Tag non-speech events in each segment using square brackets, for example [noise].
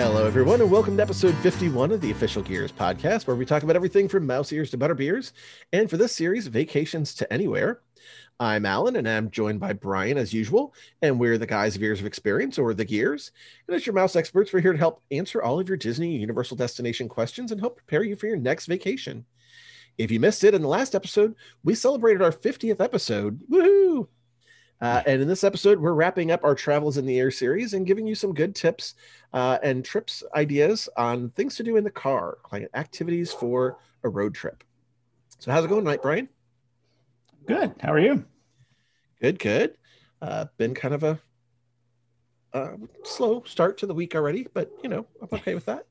Hello, everyone, and welcome to episode 51 of the Official Gears podcast, where we talk about everything from mouse ears to butter beers. And for this series, vacations to anywhere. I'm Allen, and I'm joined by Brian as usual, and we're the guys of Ears of Experience, or the Gears. And as your mouse experts, we're here to help answer all of your Disney Universal Destination questions and help prepare you for your next vacation. If you missed it in the last episode, we celebrated our 50th episode. Woohoo! Uh, and in this episode, we're wrapping up our Travels in the Air series and giving you some good tips uh, and trips ideas on things to do in the car, like activities for a road trip. So, how's it going tonight, Brian? Good. How are you? Good, good. Uh, been kind of a uh, slow start to the week already, but you know, I'm okay with that.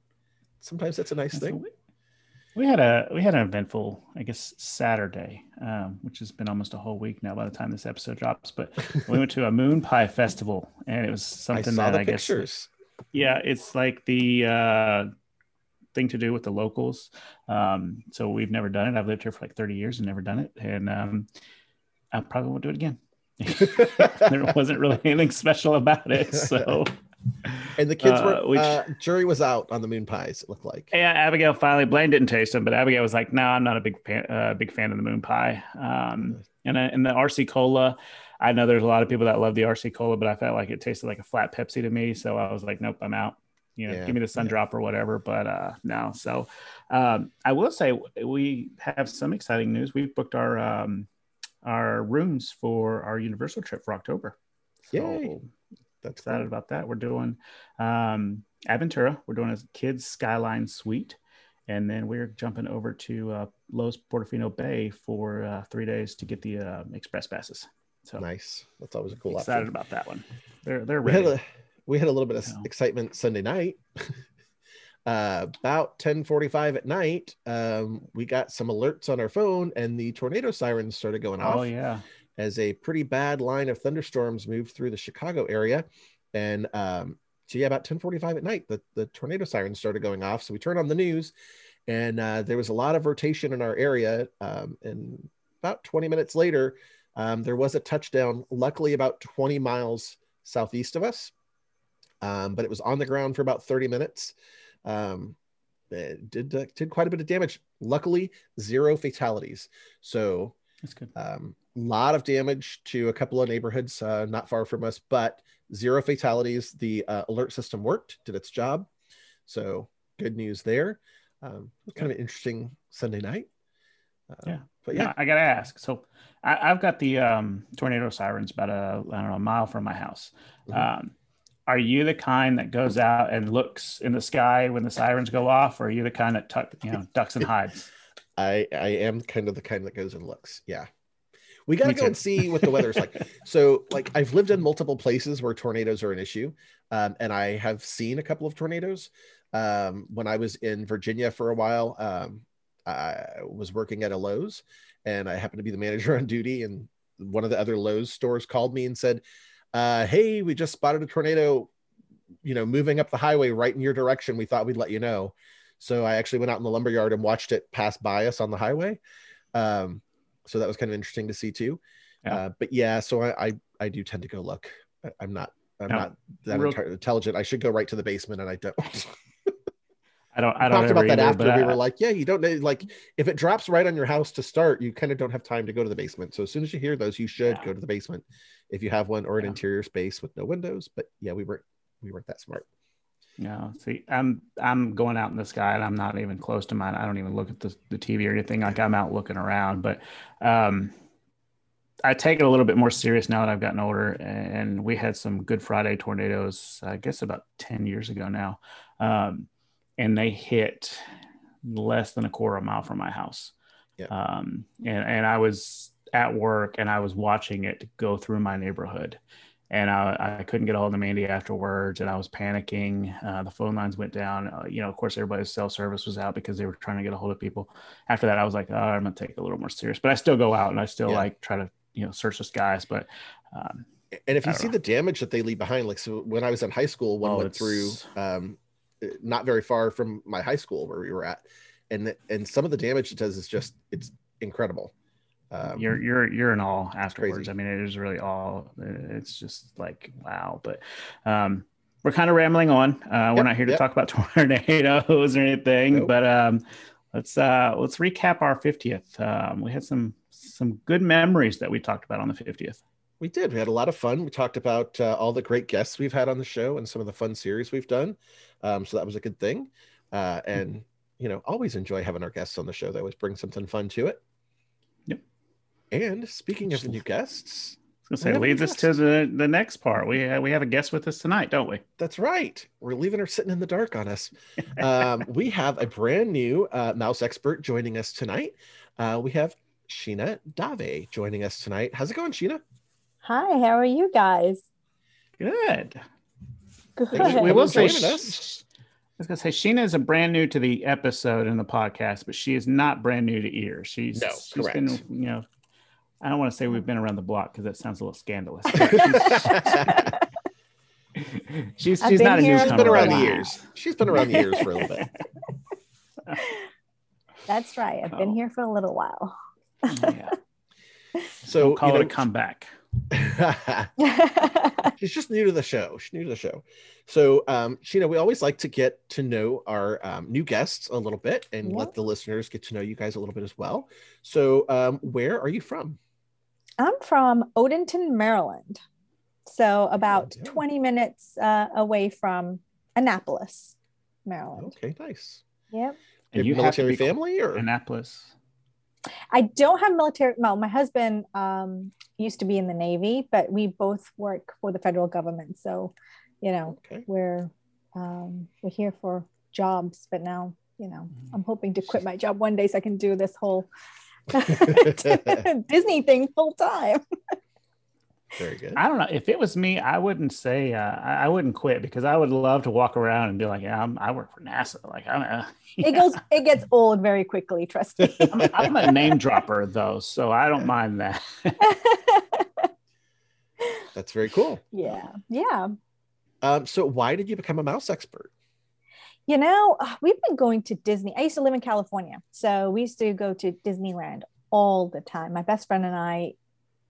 Sometimes that's a nice that's thing. We had a we had an eventful, I guess, Saturday, um, which has been almost a whole week now by the time this episode drops. But we went to a moon pie festival, and it was [laughs] something I that I pictures. guess, yeah, it's like the uh, thing to do with the locals. Um, so we've never done it. I've lived here for like 30 years and never done it, and um, I probably won't do it again. [laughs] there wasn't really anything special about it, [laughs] so and the kids were, uh, which, uh, jury was out on the moon pies. It looked like. Yeah, Abigail finally. Blaine didn't taste them, but Abigail was like, "No, I'm not a big fan, uh, big fan of the moon pie." Um, and uh, and the RC cola, I know there's a lot of people that love the RC cola, but I felt like it tasted like a flat Pepsi to me, so I was like, "Nope, I'm out." You know, yeah, give me the sun yeah. drop or whatever. But uh, no, so um, I will say we have some exciting news. We've booked our um, our rooms for our Universal trip for October. So, Yay! That's excited about that. We're doing um, Aventura. We're doing a kids Skyline Suite, and then we're jumping over to uh, Loews Portofino Bay for uh, three days to get the uh, express passes. So nice. That's always a cool. Excited option. about that one. They're they're ready. We had a, we had a little bit of excitement Sunday night. [laughs] uh, about 10:45 at night, um, we got some alerts on our phone, and the tornado sirens started going off. Oh yeah as a pretty bad line of thunderstorms moved through the Chicago area. And um, so, yeah, about 1045 at night, the, the tornado sirens started going off. So we turned on the news and uh, there was a lot of rotation in our area. Um, and about 20 minutes later, um, there was a touchdown, luckily about 20 miles southeast of us. Um, but it was on the ground for about 30 minutes. Um, did, uh, did quite a bit of damage. Luckily, zero fatalities. So that's good. Um, lot of damage to a couple of neighborhoods uh, not far from us, but zero fatalities. The uh, alert system worked, did its job. So good news there. Um, kind of an interesting Sunday night. Uh, yeah, but yeah. yeah. I gotta ask. So I, have got the um, tornado sirens about a I don't know a mile from my house. Mm-hmm. Um, are you the kind that goes out and looks in the sky when the sirens go off, or are you the kind that tuck, you know, ducks and hides? I I am kind of the kind that goes and looks. Yeah. We got to go and see what the weather's like. [laughs] So, like, I've lived in multiple places where tornadoes are an issue, um, and I have seen a couple of tornadoes. Um, when I was in Virginia for a while, um, I was working at a Lowe's, and I happened to be the manager [laughs] on duty. And one of the other Lowe's stores called me and said, uh, "Hey, we just spotted a tornado, you know, moving up the highway right in your direction. We thought we'd let you know." So I actually went out in the lumber yard and watched it pass by us on the highway. Um, so that was kind of interesting to see too. Yeah. Uh, but yeah, so I, I, I do tend to go look. I, am not I'm no, not that real... intelligent. I should go right to the basement, and I don't. [laughs] I don't. I don't talked about that either, after we were like, yeah, you don't like if it drops right on your house to start, you kind of don't have time to go to the basement. So as soon as you hear those, you should yeah. go to the basement if you have one or an yeah. interior space with no windows. But yeah, we weren't we weren't that smart. Yeah. See, I'm I'm going out in the sky and I'm not even close to mine. I don't even look at the, the TV or anything. Like I'm out looking around, but um, I take it a little bit more serious now that I've gotten older. And we had some Good Friday tornadoes, I guess about 10 years ago now. Um, and they hit less than a quarter of a mile from my house. Yeah. Um, and, and I was at work and I was watching it go through my neighborhood and I, I, couldn't get a hold of Mandy afterwards, and I was panicking. Uh, the phone lines went down. Uh, you know, of course, everybody's cell service was out because they were trying to get a hold of people. After that, I was like, oh, I'm gonna take it a little more serious, but I still go out and I still yeah. like try to you know search the skies. But um, and if you see know. the damage that they leave behind, like so, when I was in high school, one oh, went through um, not very far from my high school where we were at, and and some of the damage it does is just it's incredible. Um, you're you're you're in awe afterwards. Crazy. I mean, it is really all. It's just like wow. But um, we're kind of rambling on. Uh, we're yep, not here to yep. talk about [laughs] tornadoes or anything, nope. but um, let's uh, let's recap our 50th. Um, we had some some good memories that we talked about on the 50th. We did. We had a lot of fun. We talked about uh, all the great guests we've had on the show and some of the fun series we've done. Um, so that was a good thing. Uh, and you know, always enjoy having our guests on the show. They always bring something fun to it. Yep. And speaking of the new guests, I was gonna say leads us to the the next part. We uh, we have a guest with us tonight, don't we? That's right. We're leaving her sitting in the dark on us. [laughs] um, we have a brand new uh, mouse expert joining us tonight. Uh, we have Shina Dave joining us tonight. How's it going, Shina? Hi. How are you guys? Good. Good. We will say. Us. I was gonna say Shina is a brand new to the episode in the podcast, but she is not brand new to ears. She's no, she's correct. been you know I don't want to say we've been around the block because that sounds a little scandalous. [laughs] she's [laughs] she's, not a newcomer. She's been around the years. She's been around the years for a little bit. [laughs] That's right. I've been oh. here for a little while. yeah. So we'll call you know, it a comeback. she's just new to the show. She's new to the show. So, um, Shina, we always like to get to know our um, new guests a little bit and let the listeners get to know you guys a little bit as well. So, um, where are you from? I'm from Odenton, Maryland. So about oh, yeah. 20 minutes uh, away from Annapolis, Maryland. Okay, nice. Yep. And you military family or Annapolis? I don't have military. No, my husband um, used to be in the Navy, but we both work for the federal government. So, you know, okay. we're um, we're here for jobs. But now, you know, mm-hmm. I'm hoping to quit [laughs] my job one day so I can do this whole [laughs] [laughs] Disney thing full time. Very good. I don't know if it was me, I wouldn't say uh, I wouldn't quit because I would love to walk around and be like, "Yeah, I'm, i work for NASA." Like, I don't know. [laughs] It goes, it gets old very quickly. Trust me. I'm, I'm a name dropper though, so I don't mind that. That's very cool. Yeah, yeah. Um, so, why did you become a mouse expert? You know, uh, we've been going to Disney. I used to live in California. So we used to go to Disneyland all the time. My best friend and I,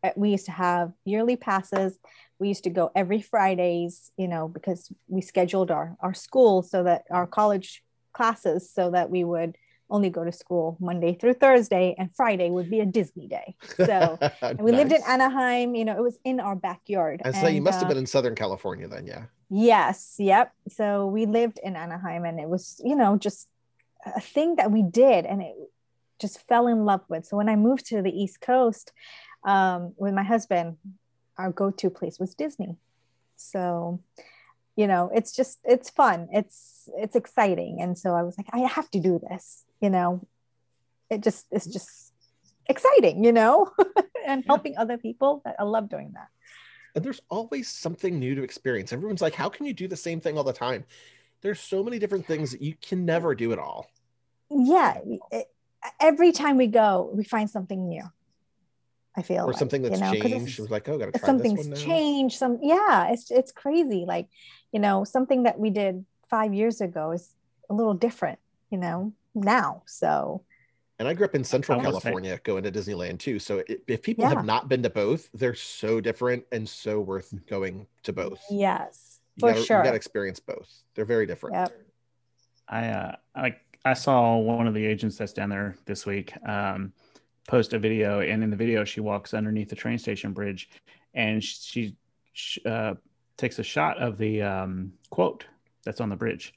uh, we used to have yearly passes. We used to go every Fridays, you know, because we scheduled our, our school so that our college classes so that we would only go to school Monday through Thursday, and Friday would be a Disney day. So [laughs] we lived in Anaheim. You know, it was in our backyard. I say you must uh, have been in Southern California then, yeah. Yes. Yep. So we lived in Anaheim, and it was, you know, just a thing that we did, and it just fell in love with. So when I moved to the East Coast um, with my husband, our go-to place was Disney. So you know it's just it's fun it's it's exciting and so i was like i have to do this you know it just it's just exciting you know [laughs] and helping other people i love doing that and there's always something new to experience everyone's like how can you do the same thing all the time there's so many different things that you can never do it all yeah it, every time we go we find something new I feel or like, something that's you know, changed. It was like, oh, gotta try something's changed. Some yeah, it's it's crazy. Like, you know, something that we did five years ago is a little different, you know, now. So and I grew up in Central California say. going to Disneyland too. So if people yeah. have not been to both, they're so different and so worth going to both. Yes, you for gotta, sure. You got to experience both. They're very different. Yep. I, uh, I, I saw one of the agents that's down there this week um, post a video, and in the video, she walks underneath the train station bridge, and she, she uh, takes a shot of the um, quote that's on the bridge,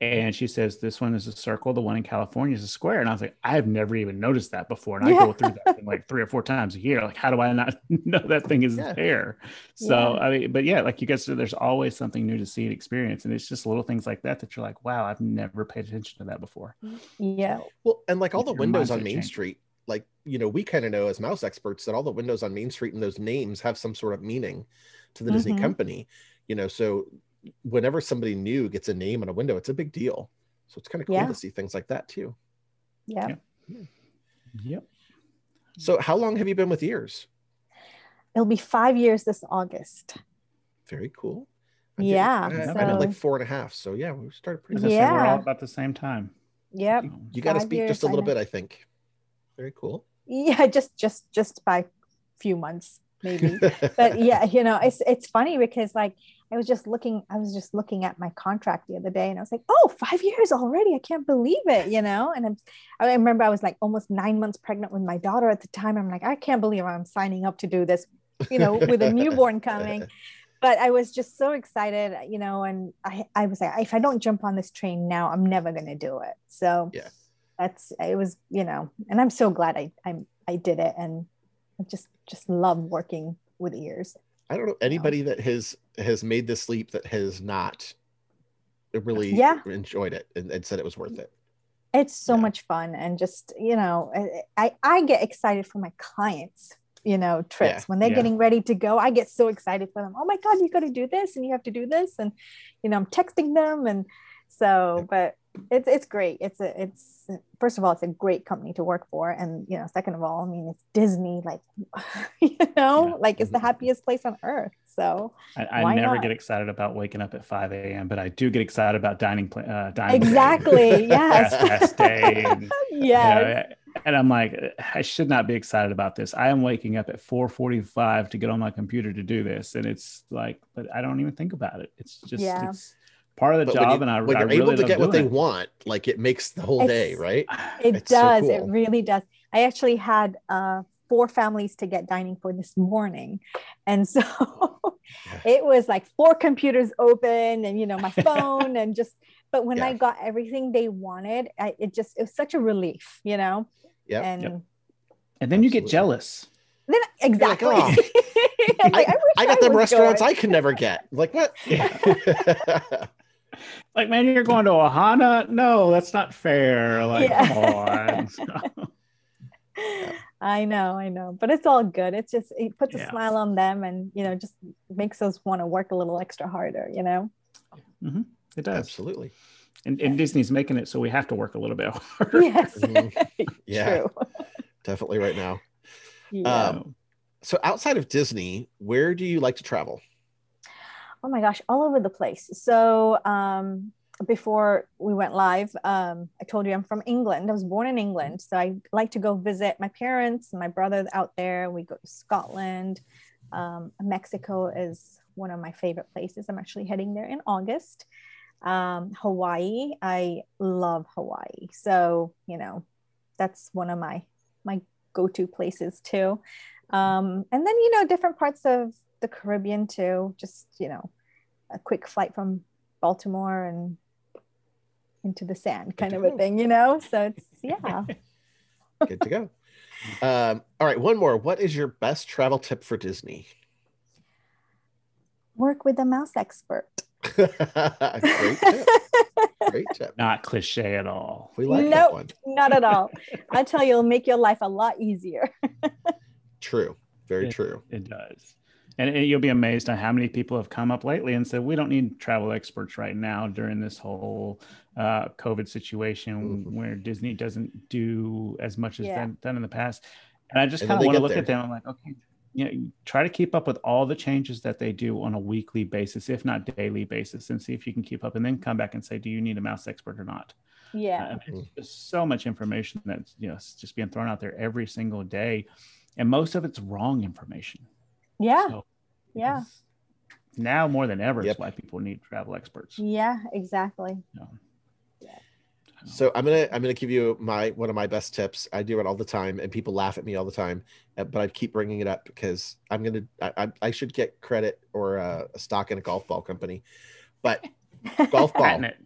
and she says, This one is a circle, the one in California is a square. And I was like, I have never even noticed that before. And yeah. I go through that thing like three or four times a year. Like, how do I not [laughs] know that thing is yeah. there? So, yeah. I mean, but yeah, like you guys said, there's always something new to see and experience. And it's just little things like that that you're like, wow, I've never paid attention to that before. Yeah. Well, and like all the windows on Main change. Street, like, you know, we kind of know as mouse experts that all the windows on Main Street and those names have some sort of meaning to the mm-hmm. Disney company, you know, so whenever somebody new gets a name on a window, it's a big deal. So it's kind of cool yeah. to see things like that too. Yeah. yeah. Hmm. Yep. So how long have you been with Ears? It'll be five years this August. Very cool. I yeah. I, so... I know like four and a half. So yeah, we started pretty. Yeah. We're all about the same time. Yep. You, you got to speak just a little bit, I think. Very cool. Yeah, [laughs] just just just by few months maybe. [laughs] but yeah, you know, it's it's funny because like I was just looking, I was just looking at my contract the other day and I was like, oh, five years already. I can't believe it, you know? And I'm, I remember I was like almost nine months pregnant with my daughter at the time. I'm like, I can't believe I'm signing up to do this, you know, with a newborn coming. [laughs] But I was just so excited, you know, and I, I was like, if I don't jump on this train now, I'm never going to do it. So yeah, that's, it was, you know, and I'm so glad I, I, I did it. And I just, just love working with ears. I don't know anybody that has has made this leap that has not really Yeah. enjoyed it and, and said it was worth it. it's so Yeah. much fun and just you know I, I get excited for my clients you know trips Yeah, when they're yeah. getting ready to go i get so excited for them oh my god you got to do this and you have to do this and you know i'm texting them and so but it's it's great it's a it's first of all it's a great company to work for and you know second of all i mean it's disney like [laughs] you know Yeah. like it's the Mhm. happiest place on earth so I, I never not? get excited about waking up at 5 a.m., but I do get excited about dining. Uh, dining exactly [laughs] yes and, you know, [laughs] yes and I'm like, I should not be excited about this. I am waking up at 4:45 to get on my computer to do this, and it's like, but I don't even think about it. It's just Yeah. it's part of the But job, when, you, and I, when I you're really able to get what they it. want, like it makes the whole day, right? It It's so does. It really does. I actually had uh, four families to get dining for this morning. And so [laughs] it was like four computers open and, you know, my phone and just, but when I got everything they wanted, I, it just, it was such a relief, you know? Yep. And Yep. And then you get jealous. then exactly. "Oh, I'm [laughs] like, I, wish I got them restaurants going." I could never get. Like what? [laughs] Like, man, you're going to Ohana? No, that's not fair. Like, Yeah. come on. [laughs] I know, I know, but it's all good. It's just it puts a Yeah. smile on them, and you know, just makes us want to work a little extra harder. You know. it does. Absolutely. And, and Disney's making it so we have to work a little bit [laughs] harder. Yes. [laughs] Mhm. Yeah. True. Definitely right now. Yeah. Um, So outside of Disney, where do you like to travel? Oh my gosh, all over the place. So um, before we went live, um, I told you I'm from England. I was born in England, so I like to go visit my parents my brother out there. We go to Scotland. Um, Mexico is one of my favorite places. I'm actually heading there in August. Um, Hawaii, I love Hawaii. So you know, that's one of my my go-to places too. Um, and then you know, different parts of the Caribbean too. Just you know, a quick flight from Baltimore and into the sand, kind of a thing, you know. So it's yeah. [laughs] Good to go. Um, all right, one more. What is your best travel tip for Disney? Work with a mouse expert. [laughs] Great tip. Great tip. [laughs] Not cliche at all. We like that one. Not at all. I tell you, it'll make your life a lot easier. True. Very Yeah. true. It does. And it- you'll be amazed at how many people have come up lately and said, we don't need travel experts right now during this whole uh, COVID situation Mhm. where Disney doesn't do as much as Yeah. done, done in the past. And I just kind of want to look there. at them. I'm like, okay, you know, try to keep up with all the changes that they do on a weekly basis, if not daily basis, and see if you can keep up and then come back and say, do you need a mouse expert or not? Yeah. I mean, it's just so much information that's you know just being thrown out there every single day, and most of it's wrong information. Yeah. So Yeah. Now more than ever Yep. is why people need travel experts. Yeah. Exactly. So I'm gonna I'm gonna give you my one of my best tips. I do it all the time, and people laugh at me all the time, uh, but I keep bringing it up because I'm gonna I, I, I should get credit or uh, a stock in a golf ball company, but [laughs] golf ball it.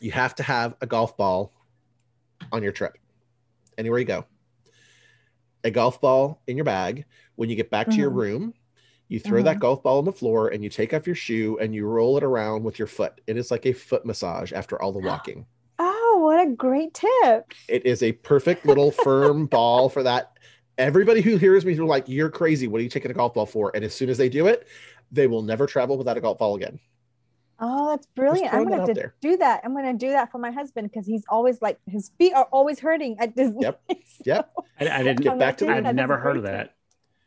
you have to have a golf ball on your trip, anywhere you go. A golf ball in your bag. When you get back to your Mhm. room, you throw that Mhm. golf ball on the floor and you take off your shoe and you roll it around with your foot. It is like a foot massage after all the [gasps] walking. Oh, what a great tip. It is a perfect little firm [laughs] ball for that. Everybody who hears me, they're like, "You're crazy. What are you taking a golf ball for?" And as soon as they do it, they will never travel without a golf ball again. Oh, that's brilliant. I'm gonna out there. do that. I'm gonna do that for my husband because he's always like his feet are always hurting at Disney. Yep. [laughs] So- Yep. I, I [laughs] didn't Get back to that. I'd That's never heard of that.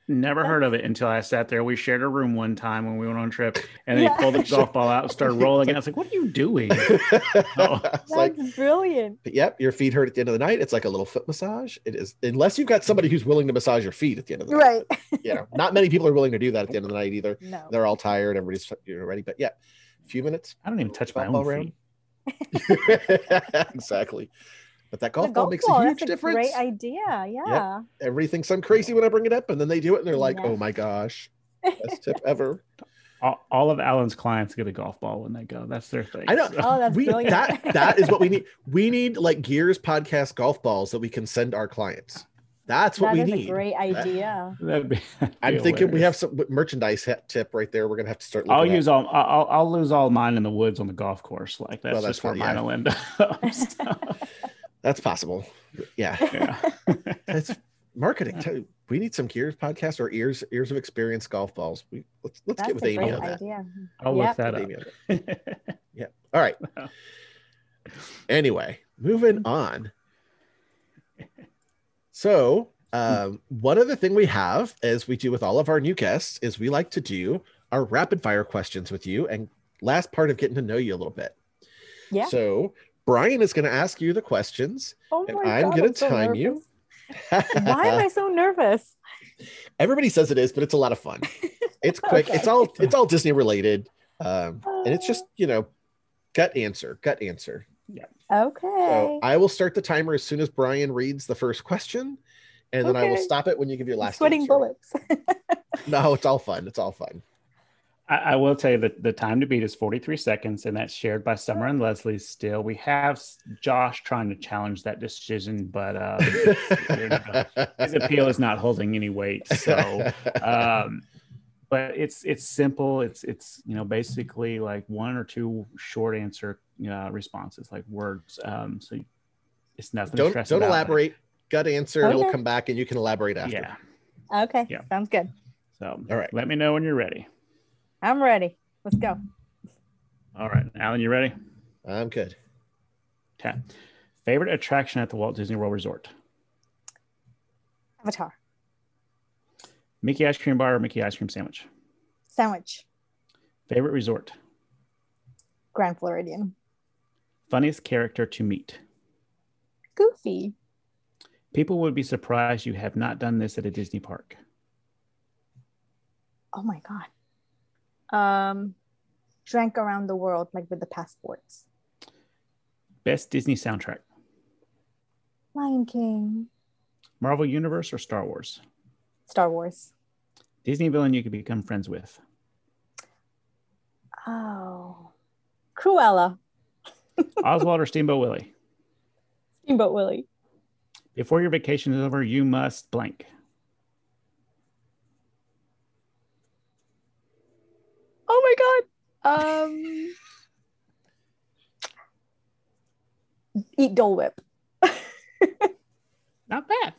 Never heard of it until I sat there. We shared a room one time when we went on a trip, and yeah. he pulled the golf ball out and started rolling. And I was like, "What are you doing?" [laughs] oh. That's like, brilliant. Yep, your feet hurt at the end of the night. It's like a little foot massage. It is, unless you've got somebody who's willing to massage your feet at the end of the night. Right. you know, not many people are willing to do that at the end of the night either. [laughs] No. They're all tired. Everybody's you know ready, but yeah, a few minutes. I don't even touch my own feet. [laughs] exactly. But that golf, golf ball makes ball, a huge a difference. Great idea. Yeah. yeah. Everybody thinks I'm crazy when I bring it up, and then they do it and they're like, yeah. oh my gosh, best [laughs] tip ever. All, all, of Allen's clients get a golf ball when they go. That's their thing. I know. So. Oh, that's we, brilliant. That, that is what we need. [laughs] We need like Gears podcast golf balls that we can send our clients. That's what that we need. great idea. That, [laughs] be, I'm hilarious. thinking we have some merchandise tip right there. We're gonna have to start. I'll use all. I'll, I'll lose all mine in the woods on the golf course. Like that's, well, that's just where mine will end up. That's possible. Yeah. [laughs] yeah. That's marketing. Too. We need some Gears podcast or ears ears of experience golf balls. We let's let's That's get with Amy on that. Idea. I'll yep. look that up. [laughs] yeah. All right. [laughs] Anyway, moving on. So, um, one other thing we have, as we do with all of our new guests, is we like to do our rapid fire questions with you and last part of getting to know you a little bit. Yeah. So Brian is going to ask you the questions, oh and I'm going to so time nervous. you. Why am I so nervous? [laughs] Everybody says it is, but it's a lot of fun. It's quick. [laughs] okay. It's all it's all Disney related, um, and it's just you know, gut answer, gut answer. Yeah. Okay. So I will start the timer as soon as Brian reads the first question, and then okay. I will stop it when you give your last. Sweating answer. bullets. [laughs] no, it's all fun. It's all fun. I, I, will tell you that the time to beat is 43 seconds, and that's shared by Summer and Leslie still. We have Josh trying to challenge that decision, but um, [laughs] his appeal is not holding any weight. So, um, but it's it's simple. It's it's you know basically like one or two short answer uh, responses, like words. Um, so it's nothing. Don't don't about, elaborate. Gut answer. Okay. It'll come back, and you can elaborate after. Yeah. Okay. Yeah. Sounds good. So, all right. Let me know when you're ready. I'm ready. Let's go. All right. Allen, you ready? I'm good. Okay. Favorite attraction at the Walt Disney World Resort? Avatar. Mickey ice cream bar or Mickey ice cream sandwich? Sandwich. Favorite resort? Grand Floridian. Funniest character to meet? Goofy. People would be surprised you have not done this at a Disney park. Oh my God um, drank around the world like with the passports. Best Disney soundtrack. Lion King. Marvel Universe or Star Wars? Star Wars. Disney villain you could become friends with. Oh, Cruella. [laughs] Oswald or Steamboat Willie? Steamboat Willie. Before your vacation is over, you must blank. Oh my god. Um eat Dole Whip. [laughs] Not bad.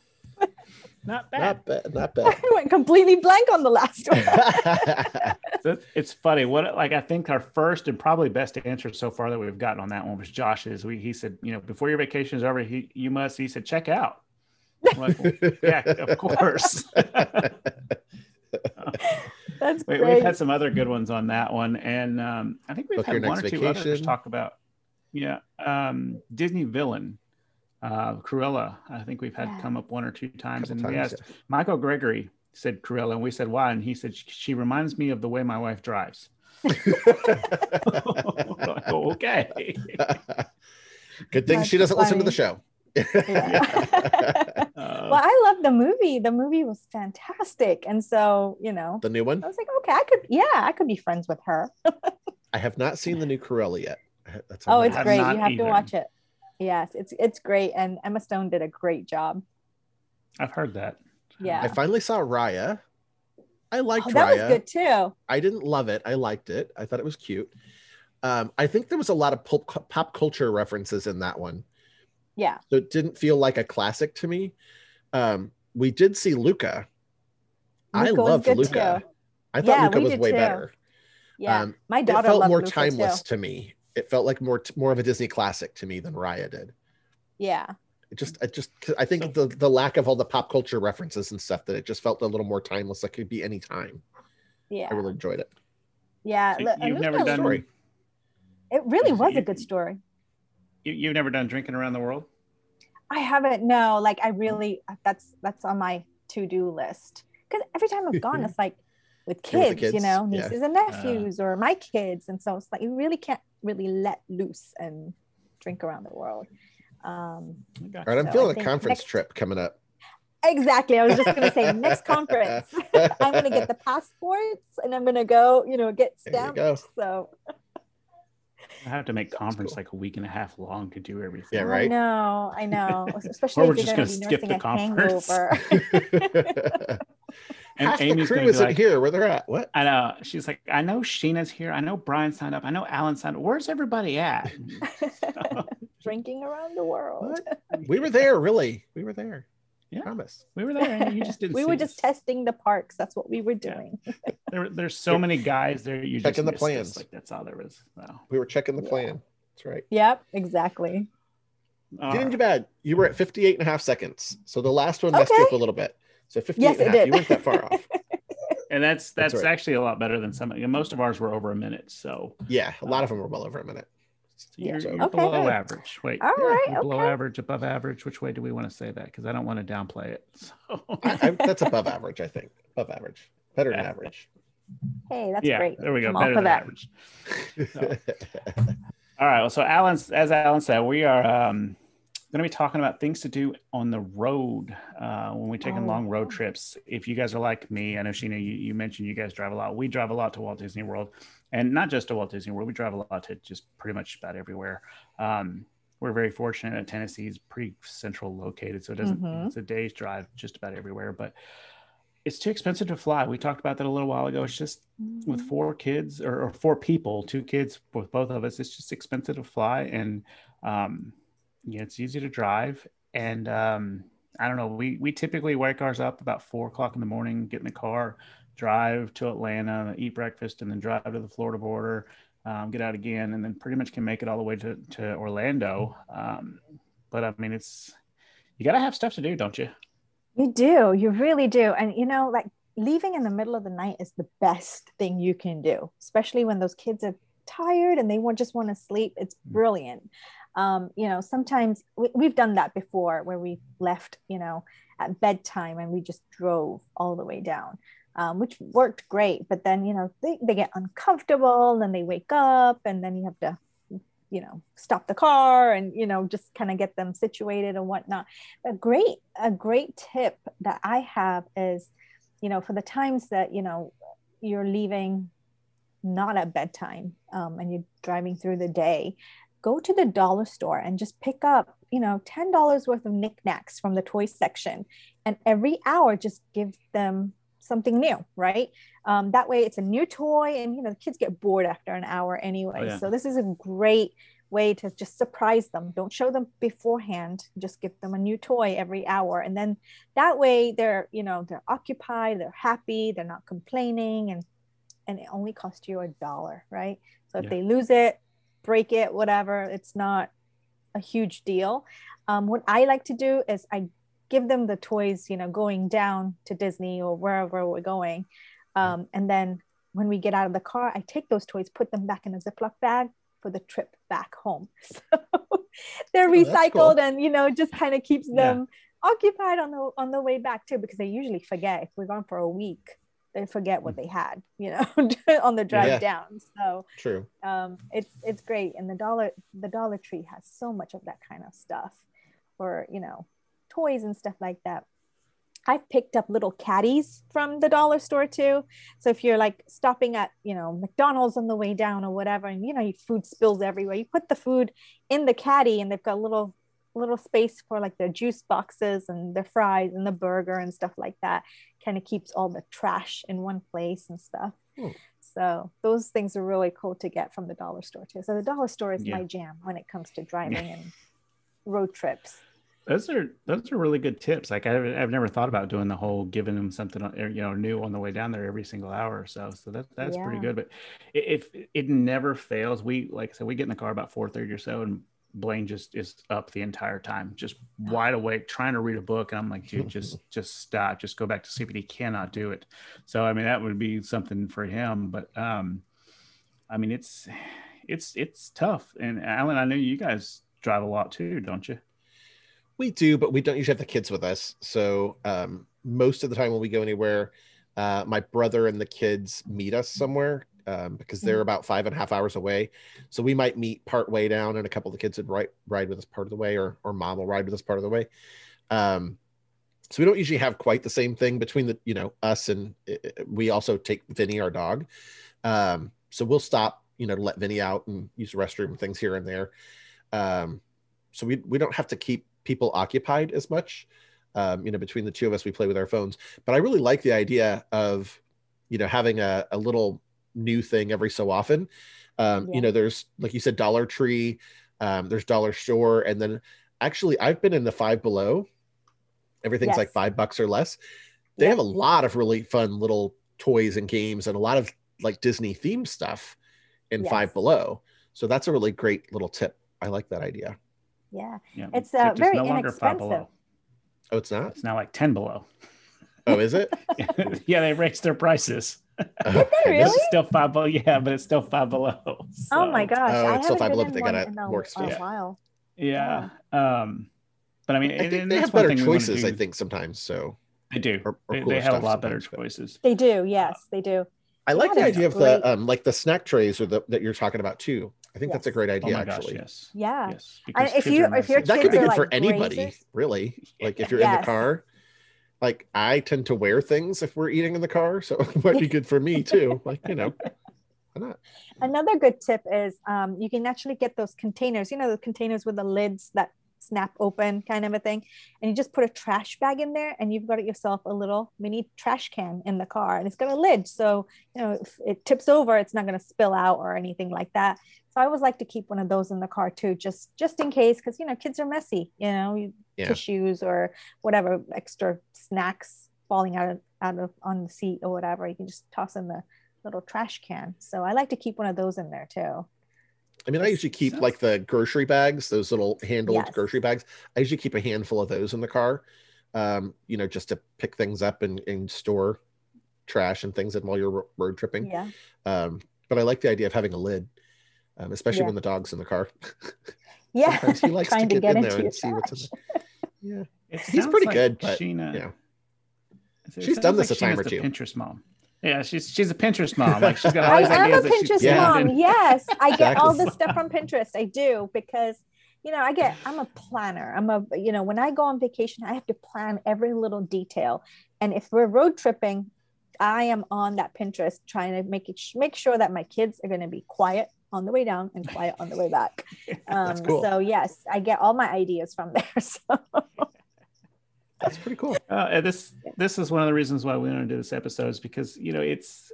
Not bad. Not bad. Not bad. [laughs] I went completely blank on the last one. [laughs] it's funny. What like I think our first and probably best answer so far that we've gotten on that one was Josh's. We he said, you know, before your vacation is over, he you must. He said, check out. Like, yeah, of course. That's we, great. We've had some other good ones on that one, and um, I think we've Book had one or two others talk about. Yeah, um, Disney villain, uh, Cruella. I think we've had yeah. come up one or two times, and times, we asked yeah. Michael Gregory said Cruella, and we said why, and he said she reminds me of the way my wife drives. [laughs] okay. [laughs] Good thing That's she doesn't funny. listen to the show. Yeah. [laughs] Uh, well, I love the movie. The movie was fantastic, and so you know, the new one. I was like, okay, I could, yeah, I could be friends with her. I have not seen the new Cruella yet. That's oh, it's great. You have either. to watch it. Yes, it's it's great, and Emma Stone did a great job. I've heard that. Yeah, I finally saw Raya. I liked oh, that Raya. was good too. I didn't love it. I liked it. I thought it was cute. Um, I think there was a lot of pop, pop culture references in that one. Yeah. So it didn't feel like a classic to me. Um, we did see Luca. Luca I loved Luca. Too. I thought yeah, Luca was way too. better. Yeah, um, my daughter it felt more Luca timeless too. to me. It felt like more more of a Disney classic to me than Raya did. Yeah. it just I just I think so, the the lack of all the pop culture references and stuff that it just felt a little more timeless. Like it could be any time. Yeah, I really enjoyed it. Yeah, so you've never done. Story. It really was a good story. You, you've never done drinking around the world. I haven't. No, like I really that's that's on my to do list because every time I've gone, it's like with kids, kids, you know, nieces yeah. and nephews uh, or my kids. And so it's like you really can't really let loose and drink around the world. Um, All right, I'm so feeling a conference next, trip coming up. Exactly. I was just going to say [laughs] next conference, [laughs] I'm going to get the passports and I'm going to go, you know, get stamped. So I have to make conference cool. like a week and a half long to do everything. Yeah, right. I know, I know. [laughs] Especially if you're going to be skip the conference. [laughs] [laughs] and Half Amy's the crew isn't like, here. Where they're at? What? I know. She's like, I know Shina's here. I know Brian signed up. I know Allen signed up. Where's everybody at? Drinking around the world. we were there, really. We were there. Yeah. Promise. We were there. And you just didn't. [laughs] we were just testing the parks. That's what we were doing. [laughs] Yeah. there, there's so many guys there. You checking the plans. Like that's all there was. Wow. We were checking the plan. That's right. Yep. Exactly. Uh, Get into bed. You were at 58 and a half seconds. So the last one messed okay. you up a little bit. So 58 yes, and a half. You weren't that far [laughs] off. And that's that's, that's right. actually a lot better than some. Of most of ours were over a minute. So yeah, a lot uh, of them were well over a minute. So you're, you're okay. below average. Wait, all right, okay. below average, above average. Which way do we want to say that? Because I don't want to downplay it. [laughs] So I, I, that's above average. I think above average, better yeah. than average. Hey, that's yeah, great. There we go. I'm better than that. average. So. [laughs] all right. Well, so Allen's as Allen said, we are um, going to be talking about things to do on the road uh, when we take oh. long road trips. If you guys are like me, I know Shina, you, you, mentioned you guys drive a lot. We drive a lot to Walt Disney World, and not just to Walt Disney World. We drive a lot to just pretty much about everywhere. Um, we're very fortunate that Tennessee is pretty central located, so it doesn't. Mm-hmm. It's a day's drive just about everywhere, but it's too expensive to fly. We talked about that a little while ago. It's just mm-hmm. with four kids or, or, four people, two kids with both of us. It's just expensive to fly, and um, yeah, it's easy to drive. And um, I don't know, we, we typically wake ours up about four o'clock in the morning, get in the car, drive to Atlanta, eat breakfast, and then drive to the Florida border, um, get out again, and then pretty much can make it all the way to, to Orlando. Um, but I mean, it's, you got to have stuff to do, don't you? You do. You really do. And, you know, like leaving in the middle of the night is the best thing you can do, especially when those kids are tired and they want just want to sleep. It's mm. brilliant um, you know sometimes we, have done that before where we left you know at bedtime and we just drove all the way down um, which worked great but then you know they, they get uncomfortable and they wake up and then you have to you know stop the car and you know just kind of get them situated and whatnot a great a great tip that i have is you know for the times that you know you're leaving not at bedtime um, and you're driving through the day go to the dollar store and just pick up, you know, $10 worth of knickknacks from the toy section. And every hour, just give them something new, right? Um, that way it's a new toy and, you know, the kids get bored after an hour anyway. Oh, yeah. So this is a great way to just surprise them. Don't show them beforehand. Just give them a new toy every hour. And then that way they're, you know, they're occupied, they're happy, they're not complaining and and it only costs you a dollar, right? So if yeah. they lose it, break it, whatever. It's not a huge deal. Um, what I like to do is I give them the toys, you know, going down to Disney or wherever we're going. Um, and then when we get out of the car, I take those toys, put them back in a Ziploc bag for the trip back home. [laughs] So they're oh, recycled cool. and, you know, just kind of keeps them yeah. occupied on the on the way back too, because they usually forget if we're gone for a week they forget what they had, you know, [laughs] on the drive yeah. down. So true. Um, it's it's great, and the dollar the Dollar Tree has so much of that kind of stuff, for you know, toys and stuff like that. I've picked up little caddies from the dollar store too. So if you're like stopping at, you know, McDonald's on the way down or whatever, and you know, your food spills everywhere, you put the food in the caddy and they've got little little space for like their juice boxes and their fries and the burger and stuff like that kind of keeps all the trash in one place and stuff hmm. so those things are really cool to get from the dollar store too so the dollar store is yeah. my jam when it comes to driving [laughs] and road trips those are those are really good tips. Like I've, I've never thought about doing the whole giving them something you know new on the way down there every single hour or so. So that that's yeah. pretty good. But if it, it, never fails, we like I said, we get in the car about four thirty or so, and Blaine just is up the entire time, just wide awake, trying to read a book. And I'm like, dude, just [laughs] just stop, just go back to sleep. And he cannot do it. So I mean, that would be something for him. But um, I mean, it's it's it's tough. And Allen, I know you guys drive a lot too, don't you? We do, but we don't usually have the kids with us. So um, most of the time when we go anywhere, uh, my brother and the kids meet us somewhere um, because they're mm. about five and a half hours away. So we might meet part way down, and a couple of the kids would ride ride with us part of the way, or or mom will ride with us part of the way. Um, so we don't usually have quite the same thing between the you know us and uh, we also take Vinny our dog. Um, so we'll stop you know to let Vinny out and use the restroom and things here and there. Um, so we we don't have to keep people occupied as much. Um, you know, between the two of us, we play with our phones. But I really like the idea of, you know, having a, a little new thing every so often. Um, yeah. You know, there's like you said, Dollar Tree, um, there's Dollar Store, and then actually I've been in the Five Below. Everything's yes. like five bucks or less. They yeah. have a lot of really fun little toys and games, and a lot of like Disney themed stuff in yes. Five Below. So that's a really great little tip. I like that idea. Yeah, yeah. it's uh, very no inexpensive. Oh, it's not. It's now like ten below. Oh, is it? [laughs] yeah, they raised their prices. Did they [laughs] really? It's still five below. Yeah, but it's still five below. So. Oh my gosh! Oh, it's still five below. but They got it more a while. Yeah. yeah. Um, but I mean, I think they have better choices. I think sometimes so. They do. Or, or they, they have a lot better choices. They do. Yes, they do. I like the idea of the um, like the snack trays or the that you're talking about too. I think yes. that's a great idea. Oh actually, gosh, yes. Yeah. Yes. if you if your that could be good like for anybody, really. Like if you're yes. in the car, like I tend to wear things if we're eating in the car, so [laughs] it might be good for me too. Like you know, why not? Another good tip is um, you can actually get those containers. You know, the containers with the lids that snap open, kind of a thing, and you just put a trash bag in there, and you've got yourself a little mini trash can in the car, and it's got a lid, so you know if it tips over, it's not going to spill out or anything like that. So I always like to keep one of those in the car too, just just in case, because you know kids are messy. You know, yeah. tissues or whatever extra snacks falling out of out of on the seat or whatever. You can just toss in the little trash can. So I like to keep one of those in there too. I mean, I usually keep like the grocery bags, those little handled yes. grocery bags. I usually keep a handful of those in the car, um, you know, just to pick things up and, and store trash and things in while you're road tripping. Yeah. Um, but I like the idea of having a lid um, especially yeah. when the dog's in the car. [laughs] yeah, Sometimes he [laughs] likes to get, to get in there and see what's in there. Yeah, he's pretty like good, but Shina, yeah, she's done this like a time or two. Pinterest mom. Yeah, she's she's a Pinterest mom. Like she's got all [laughs] these I am a Pinterest mom. Yes, I get all this stuff from Pinterest. I do because you know I get I'm a planner. I'm a you know when I go on vacation I have to plan every little detail. And if we're road tripping, I am on that Pinterest trying to make it make sure that my kids are going to be quiet on the way down and quiet on the way back. [laughs] Um, cool. So yes, I get all my ideas from there. [laughs] So that's pretty cool. Uh, this this is one of the reasons why we want to do this episode is because you know it's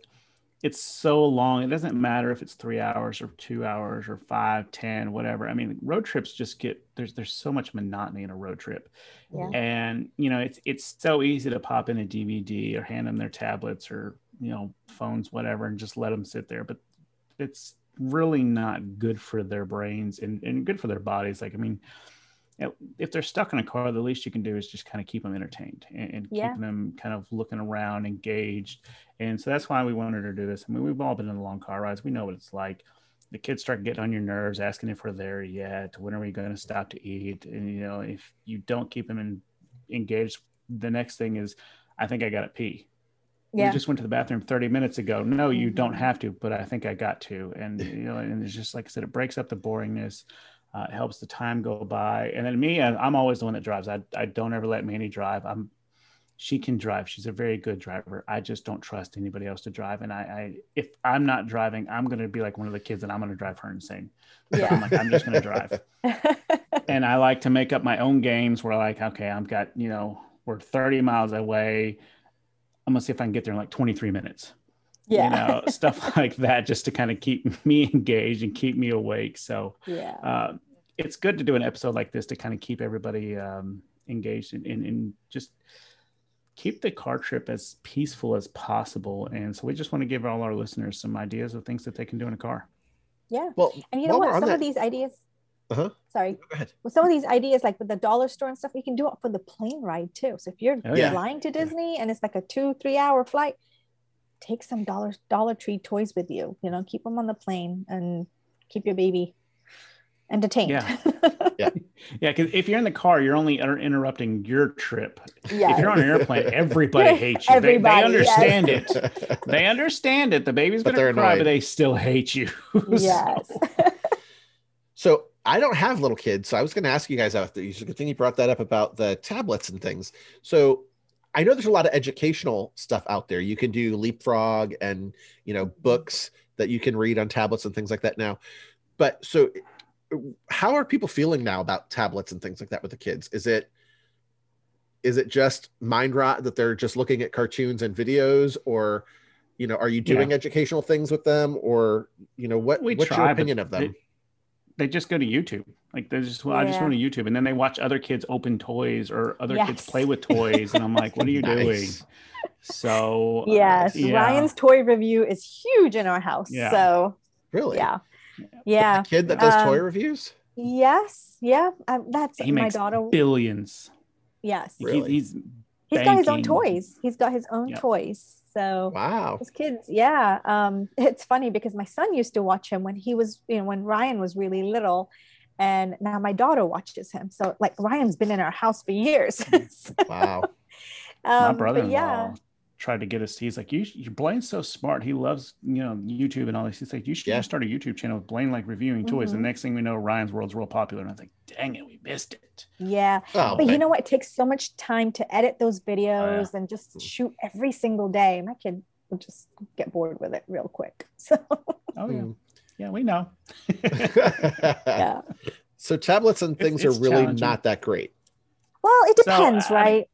it's so long. It doesn't matter if it's three hours or two hours or five, ten, whatever. I mean, road trips just get there's there's so much monotony in a road trip, yeah. and you know it's it's so easy to pop in a DVD or hand them their tablets or you know phones, whatever, and just let them sit there. But it's really not good for their brains and, and good for their bodies. Like, I mean, if they're stuck in a car, the least you can do is just kind of keep them entertained and, and yeah. keep them kind of looking around, engaged. And so that's why we wanted to do this. I mean, we've all been in long car rides. We know what it's like. The kids start getting on your nerves, asking if we're there yet. When are we going to stop to eat? And you know, if you don't keep them in, engaged, the next thing is, I think I got to pee yeah. we just went to the bathroom 30 minutes ago. No, you don't mm-hmm. have to, but I think I got to. And, [laughs] you know, and it's just like I said, it breaks up the boringness. Uh, it helps the time go by. And then me, I'm always the one that drives. I, I don't ever let Manny drive. I'm, she can drive. She's a very good driver. I just don't trust anybody else to drive. And I, I if I'm not driving, I'm going to be like one of the kids and I'm going to drive her insane. Yeah. I'm like, I'm just going to drive. [laughs] and I like to make up my own games where like, okay, I've got, you know, we're 30 miles away I'm gonna see if I can get there in like 23 minutes. Yeah. You know, stuff [laughs] like that just to kind of keep me engaged and keep me awake. So yeah. Uh, it's good to do an episode like this to kind of keep everybody um, engaged and, and, and just keep the car trip as peaceful as possible. And so we just want to give all our listeners some ideas of things that they can do in a car. Yeah. Well, and you know what? Some that... of these ideas, Uh-huh. Sorry. Go ahead. With some of these ideas, like with the dollar store and stuff, we can do it for the plane ride too. So if you're Oh, yeah. flying to Disney and it's like a two, three hour flight, take some dollar Dollar Tree toys with you. You know, keep them on the plane and keep your baby entertained. [laughs] Yeah. Yeah. Yeah, because if you're in the car, you're only inter- interrupting your trip. Yeah. If you're on an airplane, everybody [laughs] hates you. They- Everybody, they, yes. understand it. [laughs] They understand it. The baby's But gonna cry, annoyed. but they still hate you. yes. So I don't have little kids, so I was going to ask you guys out there. It's a good thing you brought that up about the tablets and things. So I know there's a lot of educational stuff out there. You can do Leapfrog and you know books that you can read on tablets and things like that now. But so, how are people feeling now about tablets and things like that with the kids? Is it is it just mind rot that they're just looking at cartoons and videos, or you know, are you doing educational things with them, or you know, what We what's try, your opinion of them? They, they just go to YouTube. Like they just, well, I just Yeah. go to YouTube, and then they watch other kids open toys or other kids play with toys, and I'm like, what are you [laughs] doing? Nice. So uh, yes. yeah. Ryan's toy review is huge in our house. Yeah. So Really? yeah. Yeah. The kid that does toy Um, reviews? Yes. Yeah. Um, that's he my makes daughter. billions. Yes. He- Really? he's He's got his own toys. He's got his own Yep. toys. So Wow. his kids, yeah. Um, it's funny because my son used to watch him when he was, you know, when Ryan was really little. And now my daughter watches him. So like Ryan's been in our house for years. So, [laughs] Wow. my um, but brother-in-law yeah. Tried to get us. He's like, you, you Blaine's so smart. He loves you know YouTube and all this. He's like, you should Yeah. start a YouTube channel with Blaine like reviewing toys. The Mhm. next thing we know, Ryan's World's real popular. And I was like, dang it, we missed it. Yeah. Oh, But you know what? It takes so much time to edit those videos and just Mm. shoot every single day. My kid will just get bored with it real quick. [laughs] So Oh yeah, Mm. yeah, we know. [laughs] yeah. [laughs] so tablets and things it's are really not that great. Well, it So, depends, I- right?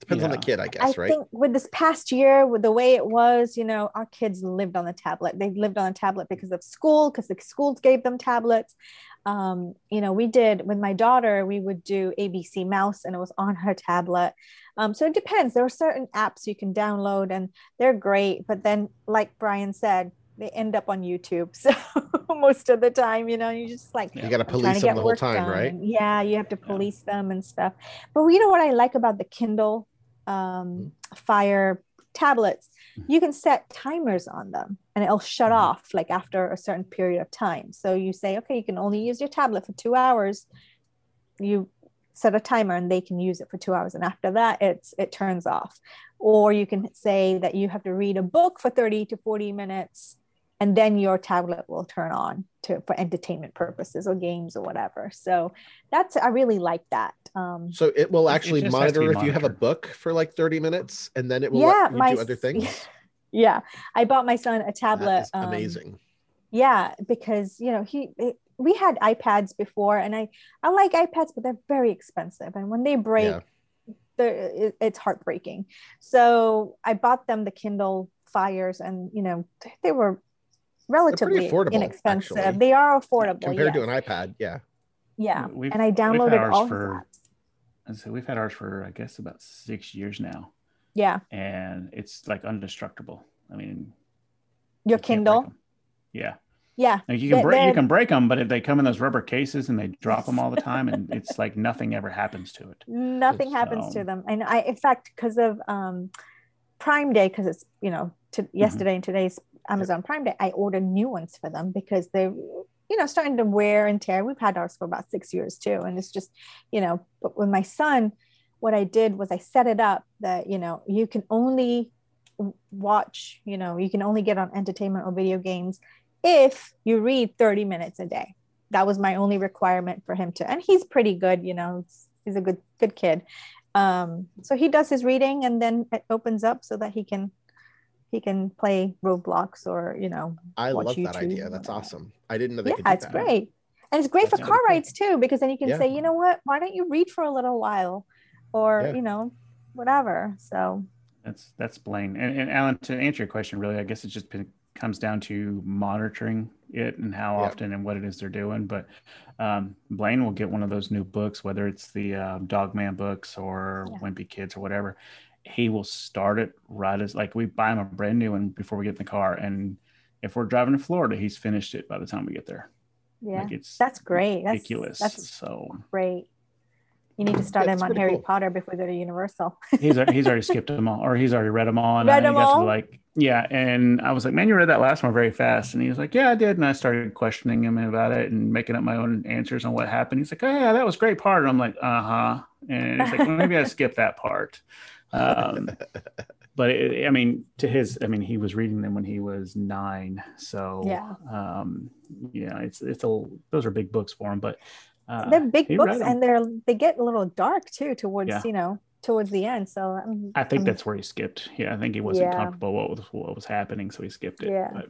Depends on the kid, I I guess, right? I think with this past year, with the way it was, you know, our kids lived on the tablet. They lived on a tablet because of school, because the schools gave them tablets. Um, you know, we did with my daughter, we would do ABC Mouse and it was on her tablet. Um, so it depends. There are certain apps you can download and they're great. But then, like Brian said, they end up on YouTube. [laughs] So most of the time, you know, you just like, You got to police them get the whole time, done. right? And yeah, you have to Yeah. police them and stuff. But you know what I like about the Kindle um, Fire tablets? Mm-hmm. You can set timers on them and it'll shut Mhm. off like after a certain period of time. So you say, okay, you can only use your tablet for two hours. You set a timer and they can use it for two hours. And after that, it's it turns off. Or you can say that you have to read a book for 30 to 40 minutes and then your tablet will turn on to for entertainment purposes or games or whatever. So that's I really like that. Um, So it will It- it actually just has to monitor be if you have a book for like 30 minutes and then it will yeah, let you my do other things. [laughs] Yeah, I bought my son a That tablet. is um, amazing. yeah, because you know he it, we had iPads before, and I I like iPads, but they're very expensive, and when they break, Yeah. it, it's heartbreaking. So I bought them the Kindle Fires, and you know they were relatively affordable, inexpensive. actually. They are affordable Compared to an iPad, yeah. Yeah, We've- and I downloaded ours all his for- apps. And so we've had ours for I guess about six years now, Yeah, and it's like indestructible. I mean, your you can't break Kindle. 'em. Yeah, Yeah, like you can They- break you can break them, but if they come in those rubber cases and they drop them all the [laughs] time, and it's like nothing ever happens to it. nothing happens to So- them and i in fact because of um prime day because it's you know to Mm-hmm. yesterday and today's amazon prime day i ordered new ones for them because they're you know starting to wear and tear. We've had ours for about six years too and it's just you know but with my son what i did was i set it up that you know you can only watch you know you can only get on entertainment or video games if you read 30 minutes a day. That was my only requirement for him to and he's pretty good you know he's a good good kid. Um so he does his reading and then it opens up so that he can he can play roblox or you know I watch love that idea. That's awesome. I didn't know they yeah could do it's that. great and it's great That's for really car cool. rides too because then you can Yeah. say you know what why don't you read for a little while or Yeah. you know whatever so That's that's Blaine. And, and Allen, to answer your question, really, I guess it just been, comes down to monitoring it and how Yeah. often and what it is they're doing. But um, Blaine will get one of those new books, whether it's the uh, Dogman books or Yeah. Wimpy Kids or whatever. He will start it right as like we buy him a brand new one before we get in the car, and if we're driving to Florida, he's finished it by the time we get there. Yeah, like it's that's great. That's, ridiculous. That's so great. You need to start Yeah, him on Harry cool. Potter before you go to Universal. he's al- he's already [laughs] skipped them all, or he's already read them all. And Read I them got to all? be like, yeah. And I was like, man, you read that last one very fast. And he was like, yeah, I did. And I started questioning him about it and making up my own answers on what happened. He's like, oh yeah, that was a great part. And I'm like, uh huh. And he's like, well, maybe I [laughs] skipped that part. Um, but it, I mean, to his, I mean, he was reading them when he was nine. So Yeah. um, yeah, it's it's a those are big books for him, but. Uh, they're big books and they're they get a little dark too towards Yeah. you know towards the end. So I'm, I think I'm- that's where he skipped. Yeah, I think he wasn't Yeah. comfortable what was what was happening, so he skipped it. Yeah. But,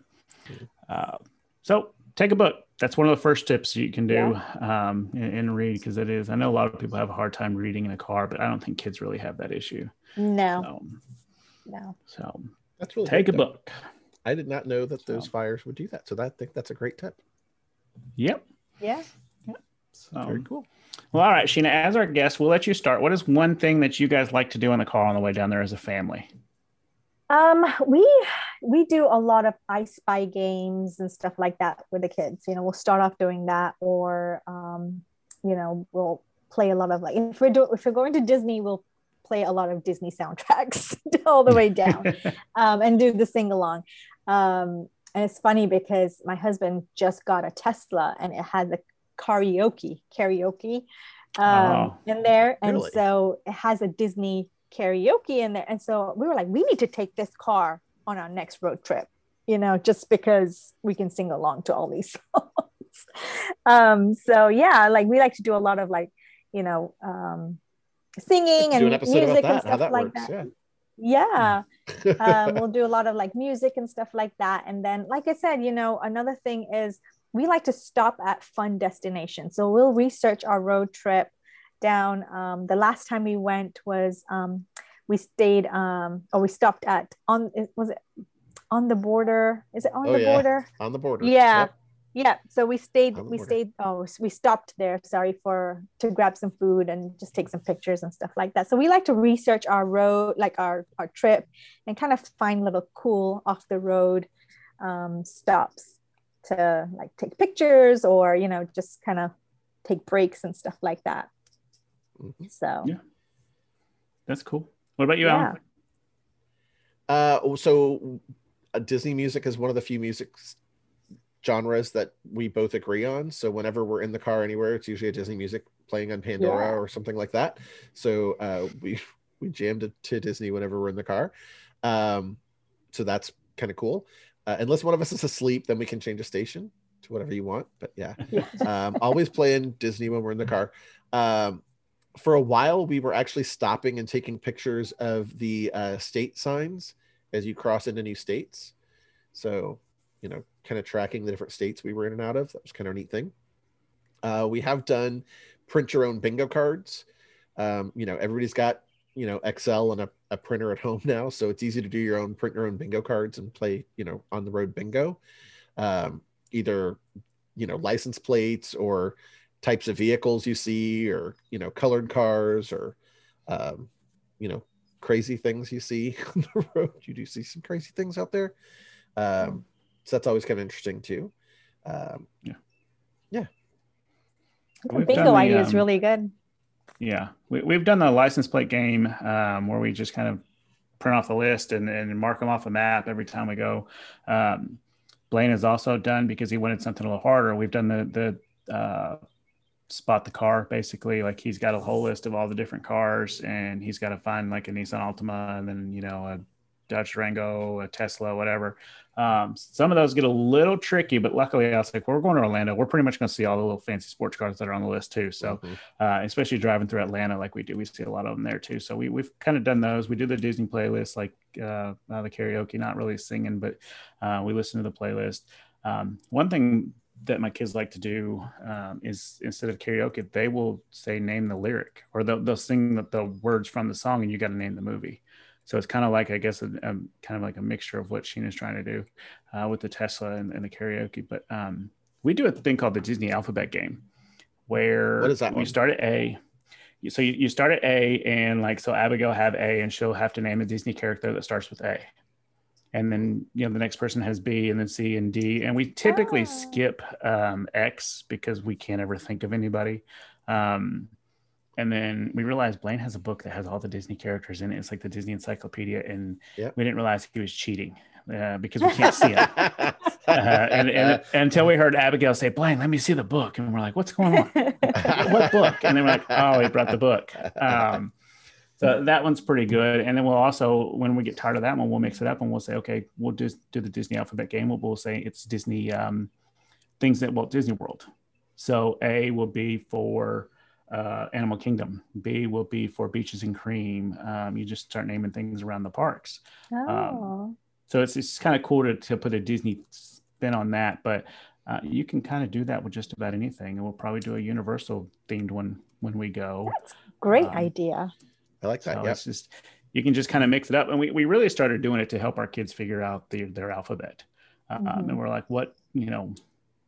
uh, so take a book. That's one of the first tips you can do um, and, and read because it is. I know a lot of people have a hard time reading in a car, but I don't think kids really have that issue. No So, no. so That's really take a though. book. I did not know that those So. fires would do that. So that, I think that's a great tip. Yep. Yeah. So Very cool. well, all right, Shina. As our guest, we'll let you start. What is one thing that you guys like to do in the car on the way down there as a family? Um, we we do a lot of I Spy games and stuff like that with the kids. You know, we'll start off doing that, or um, you know, we'll play a lot of like if we're do if we're going to Disney, we'll play a lot of Disney soundtracks [laughs] all the way down, [laughs] um, and do the sing along. Um, and it's funny because my husband just got a Tesla, and it has a karaoke karaoke um, Oh. in there, and Really? so it has a Disney karaoke in there. And so we were like, we need to take this car on our next road trip, you know, just because we can sing along to all these [laughs] songs. um, so yeah, like we like to do a lot of like, you know, um, singing and an music and stuff that like works. that. Yeah. Yeah [laughs] um, we'll do a lot of like music and stuff like that. And then, like I said, you know, another thing is we like to stop at fun destinations. So we'll research our road trip down. Um, the last time we went was um, we stayed um, or we stopped at on it- was it on the border? Is it on Oh, the yeah. border? On the border. Yeah. Yep. Yeah. So we stayed, On we border. stayed, oh, we stopped there, sorry, for to grab some food and just take some pictures and stuff like that. So we like to research our road, like our, our trip, and kind of find little cool off the road um, stops to like take pictures or, you know, just kind of take breaks and stuff like that. Mhm. So, Yeah. That's cool. What about you, Yeah. Allen? Uh, so uh, Disney music is one of the few music s- genres that we both agree on. So whenever we're in the car anywhere, it's usually a Disney music playing on Pandora Yeah. or something like that. So uh, we [laughs] we jammed it to Disney whenever we're in the car. Um, so that's kind of cool. Uh, unless one of us is asleep, then we can change a station to whatever you want. But yeah, [laughs] yeah. um, always playing Disney when we're in the car. Um, for a while, we were actually stopping and taking pictures of the uh, state signs as you cross into new states. So, you know, kind of tracking the different states we were in and out of. That was kind of a neat thing. Uh, we have done print your own bingo cards. Um, you know, everybody's got, you know, Excel and a, a printer at [laughs] home now. So it's easy to do your own print your own bingo cards and play, you know, on the road bingo. Um, either, you know, license plates or types of vehicles you see or, you know, colored cars or, um, you know, crazy things you see [laughs] on the road. You do see some crazy things out there. Um, so that's always kind of interesting too. Um, yeah, We've bingo done the, idea is um, really good. Yeah, we, we've done the license plate game um, where we just kind of print off the list and, and mark them off a map every time we go. Um, Blaine has also done because he wanted something a little harder. We've done the the uh, spot the car basically. Like he's got a whole list of all the different cars, and he's got to find like a Nissan Altima and then you know a Dodge Durango, a Tesla, whatever. Um, some of those get a little tricky, but luckily I was like, well, we're going to Orlando. We're pretty much going to see all the little fancy sports cars that are on the list too. So mhm. uh, especially driving through Atlanta like we do. We see a lot of them there too. So we, we've kind of done those. We do the Disney playlist, like uh, uh, the karaoke, not really singing, but uh, we listen to the playlist. Um, one thing that my kids like to do um, is instead of karaoke, they will say, name the lyric or they'll, they'll sing the, the words from the song and you got to name the movie. So it's kind of like, I guess, a, a kind of like a mixture of what Shina's trying to do uh, with the Tesla and, and the karaoke. But um, we do a thing called the Disney alphabet game where What is that you start at A. So you, you start at A and like, so Abigail have A and she'll have to name a Disney character that starts with A. and then you know the next person has B and then C and D, and we typically oh. skip um, X because we can't ever think of anybody. Um, and then we realized Blaine has a book that has all the Disney characters in it. It's like the Disney Encyclopedia, and yep. we didn't realize he was cheating uh, because we can't see it. uh, and, and, and, until we heard Abigail say, "Blaine, let me see the book," and we're like, "What's going on? [laughs] what book?" And then we're like, "Oh, he brought the book." Um, so [laughs] that one's pretty good. And then we'll also, when we get tired of that one, we'll mix it up and we'll say, okay, we'll just do the Disney alphabet game. We'll, we'll say it's Disney um, things at Walt Disney World. So A will be for uh, Animal Kingdom. B will be for Beaches and Cream. Um, you just start naming things around the parks. Um, oh. Um, so it's, it's kind of cool to, to put a Disney spin on that, but uh, you can kind of do that with just about anything. And we'll probably do a Universal themed one when we go. That's great um, idea. I like that. So yeah. It's just, you can just kind of mix it up. And we, we really started doing it to help our kids figure out the, their alphabet. Uh, mm-hmm. and we're like, what, you know,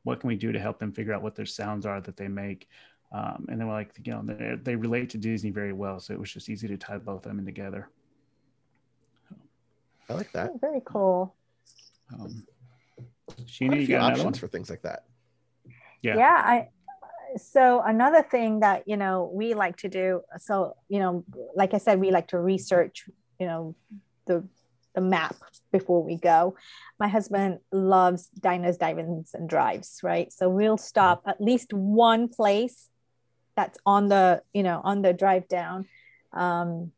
what can we do to help them figure out what their sounds are that they make? Um, and then we're like, you know, they, they, relate to Disney very well. So it was just easy to tie both of them in together. I like that. Oh, very cool. Um, Shina, you got options for things like that. Yeah. Yeah. I, so another thing that you know we like to do so you know like i said we like to research you know the the map before we go my husband loves diners dives and drives right so we'll stop at least one place that's on the you know on the drive down um,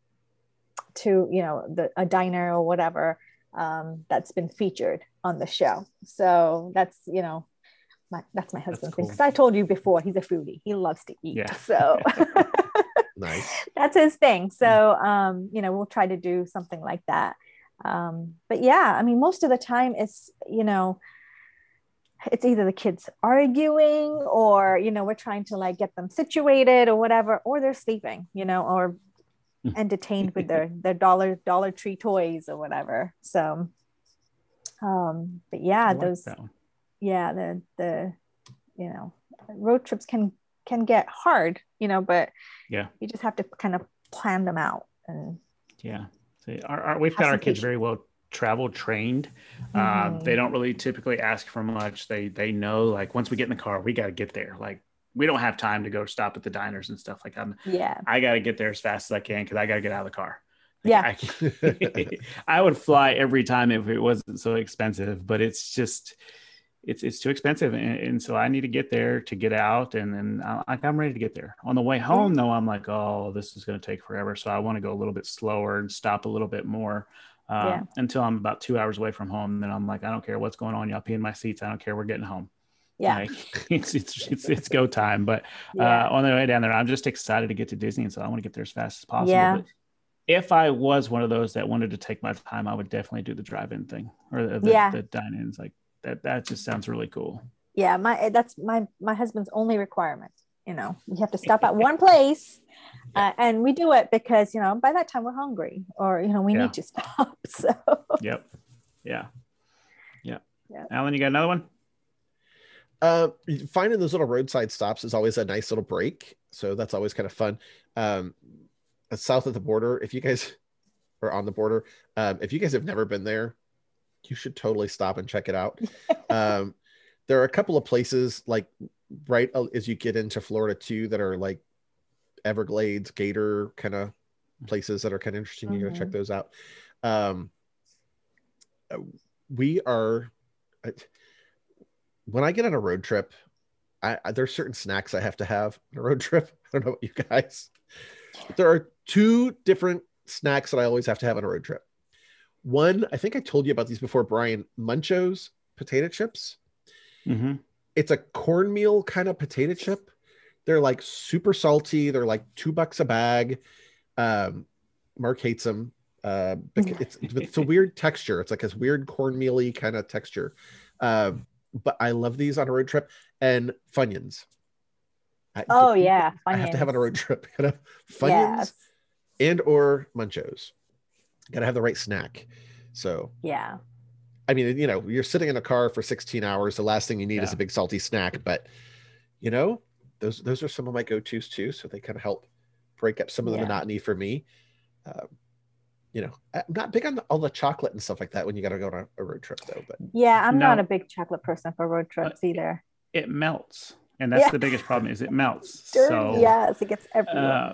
to you know the a diner or whatever um, that's been featured on the show so that's you know my, that's my husband cool. because I told you before he's a foodie. He loves to eat. Yeah. So [laughs] nice. [laughs] That's his thing. So um, you know, we'll try to do something like that. Um, but yeah, I mean, most of the time it's, you know, it's either the kids arguing or, you know, we're trying to like get them situated or whatever, or they're sleeping, you know, or entertained with their [laughs] their dollar dollar tree toys or whatever. So um, but yeah, like those yeah the the you know road trips can can get hard you know but yeah. you just have to kind of plan them out and yeah. See, our, our, we've got our kids very well travel trained um, mm-hmm. uh, they don't really typically ask for much they they know like once we get in the car we got to get there like we don't have time to go stop at the diners and stuff like that. Yeah. I got to get there as fast as I can because I got to get out of the car. yeah. I, [laughs] I, would fly every time if it wasn't so expensive, but it's just, it's it's too expensive, and, and, so I need to get there to get out, and then I, like I'm ready to get there. On the way home, though, I'm like, oh, this is going to take forever, so I want to go a little bit slower and stop a little bit more. Uh, yeah. Until I'm about two hours away from home, then I'm like, I don't care what's going on. Y'all pee in my seats. I don't care. We're getting home. Yeah, like, [laughs] it's, it's it's it's go time. But yeah. uh, on the way down there, I'm just excited to get to Disney, and so I want to get there as fast as possible. Yeah. But if I was one of those that wanted to take my time, I would definitely do the drive-in thing or the, the, yeah. the dine-ins. Like that that just sounds really cool yeah my that's my my husband's only requirement you know. We have to stop at one [laughs] place uh, and we do it because you know by that time we're hungry or you know we yeah. need to stop [laughs] so. Yep. Yeah. Yeah. Yeah. Allen you got another one? Uh finding those little roadside stops is always a nice little break so that's always kind of fun. Um south of the border if you guys [laughs] are on the border um if you guys have never been there you should totally stop and check it out. um, there are a couple of places like right as you get into Florida too that are like Everglades, Gator kind of places that are kind of interesting. Mm-hmm. You gotta check mm-hmm. those out. Um, we are when I get on a road trip, I, I there's certain snacks I have to have on a road [laughs] trip. I don't know about you guys. There are two different snacks that I always have to have on a road trip. One, I think I told you about these before, Brian. Munchos potato chips. Mm-hmm. It's a cornmeal kind of potato chip. They're like super salty. They're like two bucks a bag. Um, Mark hates them. Uh, [laughs] it's, it's a weird texture. It's like this weird cornmealy kind of texture. Uh, but I love these on a road trip and Funyuns. I, oh yeah, Funyuns. I have to have on a road trip. [laughs] Funyuns yes. and or Munchos got to have the right snack. So yeah, I mean, you know, you're sitting in a car for 16 hours. The last thing you need yeah. is a big salty snack, but you know, those those are some of my go tos too. So they kind of help break up some of the yeah. monotony for me. Uh, you know, I'm not big on the, all the chocolate and stuff like that when you got to go on a, a, road trip though. But yeah, I'm no, not a big chocolate person for road trips either. It melts, and [laughs] that's yeah. the biggest problem. Is it melts? Dirty, so yes, it gets everywhere. Uh,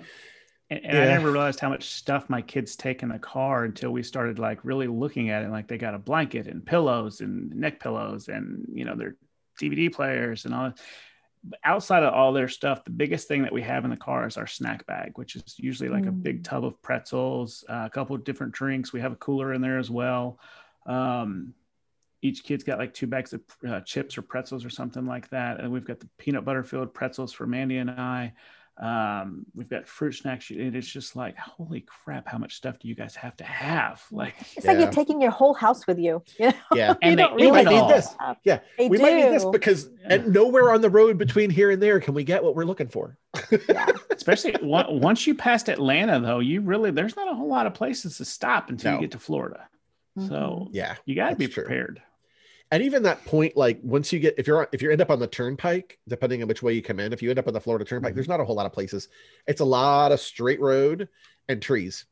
and, and yeah. I never realized how much stuff my kids take in the car until we started like really looking at it. Like they got a blanket and pillows and neck pillows and you know their DVD players and all. That outside of all their stuff, the biggest thing that we have in the car is our snack bag, which is usually like mm. a big mm. tub of pretzels, uh, a couple of different drinks. We have a cooler in there as well. Um, each kid's got like two bags of uh, chips or pretzels or something like that. And we've got the peanut butter filled pretzels for Mandy and I. Um, we've got fruit snacks. And it's just like, holy crap, how much stuff do you guys have to have? [laughs] Like, it's yeah. like you're taking your whole house with you. [laughs] you know? Yeah. and they, we might need this. Yeah. They we do. might need this because and nowhere on the road between here and there can we get what we're looking for. yeah. [laughs] Especially once you passed Atlanta, though, you really, there's not a whole lot of places to stop until no. you get to Florida. Mm-hmm. So yeah, you got to be prepared. True and even that point like once you get if you're if you end up on the turnpike depending on which way you come in if you end up on the florida turnpike mm-hmm. there's not a whole lot of places. It's a lot of straight road and trees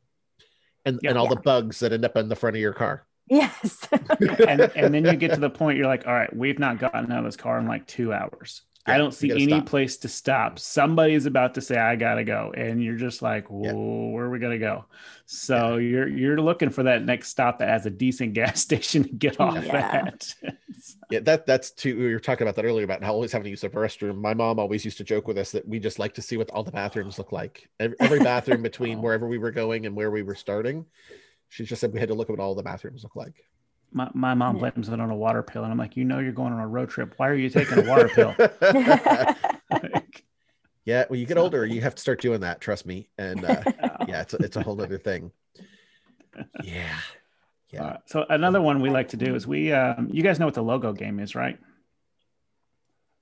and, and all yeah. the bugs that end up in the front of your car. Yes. [laughs] And, and then you get to the point you're like all right we've not gotten out of this car in like two hours yeah, I don't see any stop. place to stop. Somebody's about to say, "I gotta go," and you're just like, yeah. "Where are we gonna go?" So yeah. you're you're looking for that next stop that has a decent [laughs] gas station to get off at. [laughs] yeah, that that's too. We were talking about that earlier about how always having to use the restroom. My mom always used to joke with us that we just like to see what all the bathrooms look like. Every, every bathroom [laughs] between oh. wherever we were going and where we were starting. She just said we had to look at what all the bathrooms look like my, my mom blames it on a water pill and i'm like you know you're going on a road trip. Why are you taking a water pill? [laughs] [laughs] Yeah when you get older you have to start doing that trust me and uh, [laughs] yeah. it's a, it's a whole other thing. Yeah yeah. Uh, so another one we like to do is we um, you guys know what the logo game is right?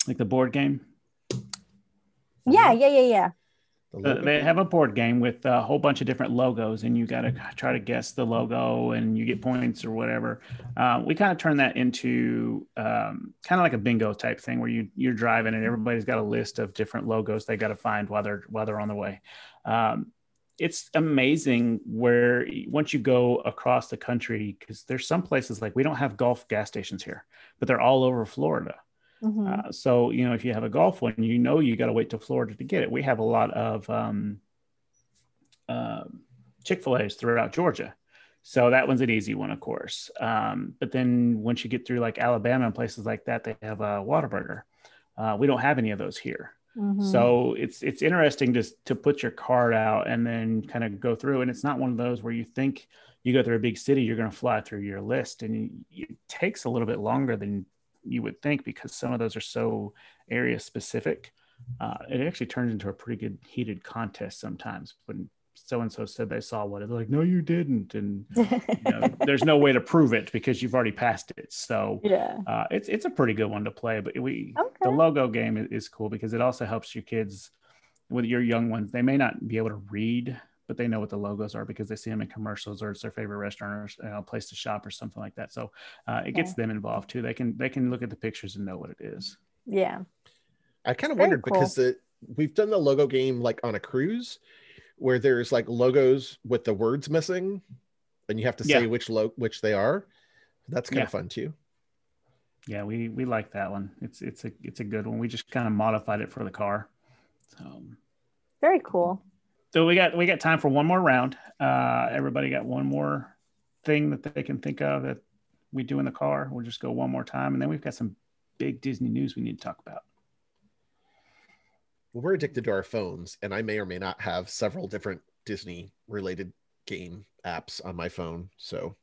Like the board game? Yeah yeah yeah yeah uh, they have a board game with a whole bunch of different logos, and you got to try to guess the logo, and you get points or whatever. Uh, we kind of turn that into um, kind of like a bingo type thing, where you you're driving, and everybody's got a list of different logos they got to find while they're while they're on the way. Um, it's amazing where once you go across the country, because there's some places like we don't have Gulf gas stations here, but they're all over Florida. Mm-hmm. Uh, so you know, if you have a Gulf one, you know you got to wait to Florida to get it. We have a lot of um, uh, Chick Fil A's throughout Georgia, so that one's an easy one, of course. Um, but then once you get through like Alabama and places like that, they have a Whataburger. Uh, we don't have any of those here. Mm-hmm. So it's it's interesting to to put your card out and then kind of go through. And it's not one of those where you think you go through a big city, you're going to fly through your list, and it takes a little bit longer than you would think because some of those are so area specific. Uh, it actually turns into a pretty good heated contest sometimes when so and so said they saw one. They're like, no, you didn't, and you know, [laughs] there's no way to prove it because you've already passed it. So yeah, uh, it's it's a pretty good one to play. But we okay. the logo game is, is cool because it also helps your kids with your young ones. They may not be able to read but they know what the logos are because they see them in commercials or it's their favorite restaurant or you know, place to shop or something like that. So uh, it gets them involved too. They can they can look at the pictures and know what it is. Yeah. I kind of wondered cool. because the, we've done the logo game like on a cruise where there's like logos with the words missing and you have to say yeah. which lo- which they are. That's kind yeah. of fun too. Yeah, we we like that one. It's it's a it's a good one. We just kind of modified it for the car. So very cool. So we got we got time for one more round. Uh, everybody got one more thing that they can think of that we do in the car. We'll just go one more time, and then we've got some big Disney news we need to talk about. Well, we're addicted to our phones, and I may or may not have several different Disney related game apps on my phone. So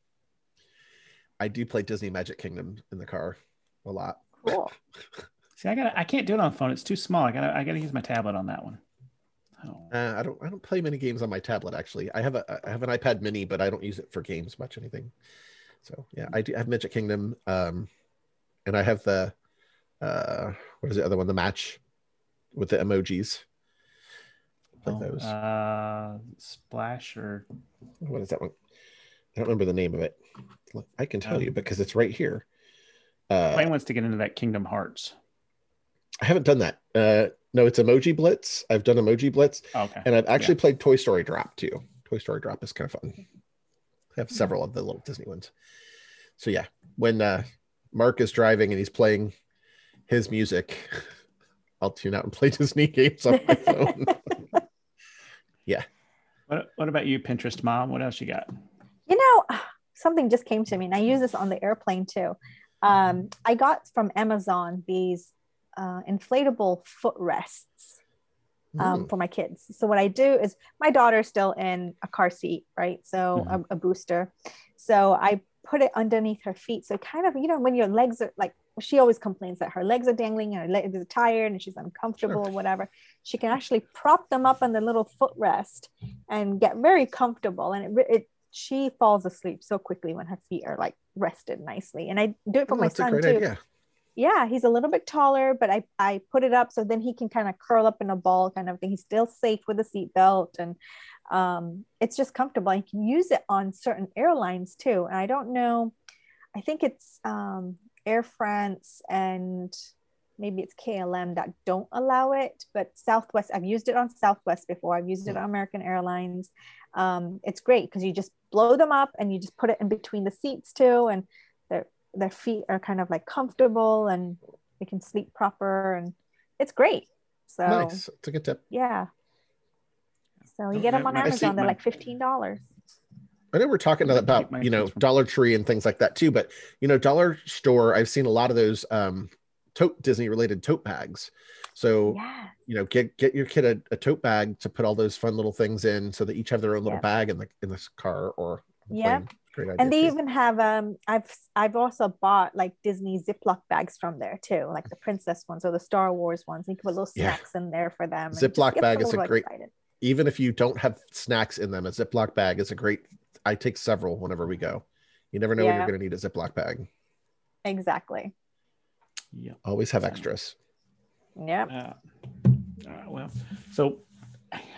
I do play Disney Magic Kingdom in the car a lot. Cool. [laughs] See, I got I can't do it on the phone. It's too small. I gotta I got to use my tablet on that one. Oh. Uh, I don't. I don't play many games on my tablet. Actually, I have a. I have an iPad Mini, but I don't use it for games much. Anything. So yeah, I do have Magic Kingdom, um, and I have the, uh, what is the other one? The match, with the emojis. Play oh, those. Uh, Splash or what is that one? I don't remember the name of it. I can tell um, you because it's right here. Uh, Wayne wants to get into that Kingdom Hearts. I haven't done that. Uh, no, it's Emoji Blitz. I've done Emoji Blitz. Okay. And I've actually yeah. played Toy Story Drop too. Toy Story Drop is kind of fun. I have several of the little Disney ones. So yeah, when uh, Mark is driving and he's playing his music, [laughs] I'll tune out and play [laughs] Disney games on my phone. [laughs] yeah. What, what about you, Pinterest mom? What else you got? You know, [sighs] something just came to me, and I use this on the airplane too. Um, I got from Amazon these uh, inflatable footrests um, mm. for my kids. So what I do is my daughter's still in a car seat, right? So mm. a, a, booster. So I put it underneath her feet. So kind of, you know, when your legs are like, she always complains that her legs are dangling and her legs are tired and she's uncomfortable sure. or whatever. She can actually prop them up on the little footrest and get very comfortable. And it, it she falls asleep so quickly when her feet are like rested nicely. And I do it for oh, my son too. Idea yeah he's a little bit taller but i i put it up so then he can kind of curl up in a ball kind of thing. He's still safe with a seatbelt and um, it's just comfortable. You can use it on certain airlines too. And i don't know i think it's um, air france and maybe it's klm that don't allow it but southwest i've used it on southwest before. I've used it on american airlines. Um, it's great because you just blow them up and you just put it in between the seats too. And their feet are kind of like comfortable and they can sleep proper and it's great. So nice. It's a good tip. Yeah. So you get them on Amazon. They're like fifteen dollars. I know we're talking about you know Dollar Tree and things like that too, but you know Dollar Store. I've seen a lot of those um, tote Disney related tote bags. So yes. you know get get your kid a, a, tote bag to put all those fun little things in, so they each have their own little yep. bag in the in this car or yeah and they too. even have um I've I've also bought like Disney Ziploc bags from there too, like the princess ones or the Star Wars ones. You can put little snacks yeah. in there for them. Ziploc bag is a great excited. even if you don't have snacks in them, a Ziploc bag is a great I take several whenever we go. You never know yeah. when you're gonna need a Ziploc bag. Exactly. Yeah. Always have extras. Yeah. Uh, uh, well, so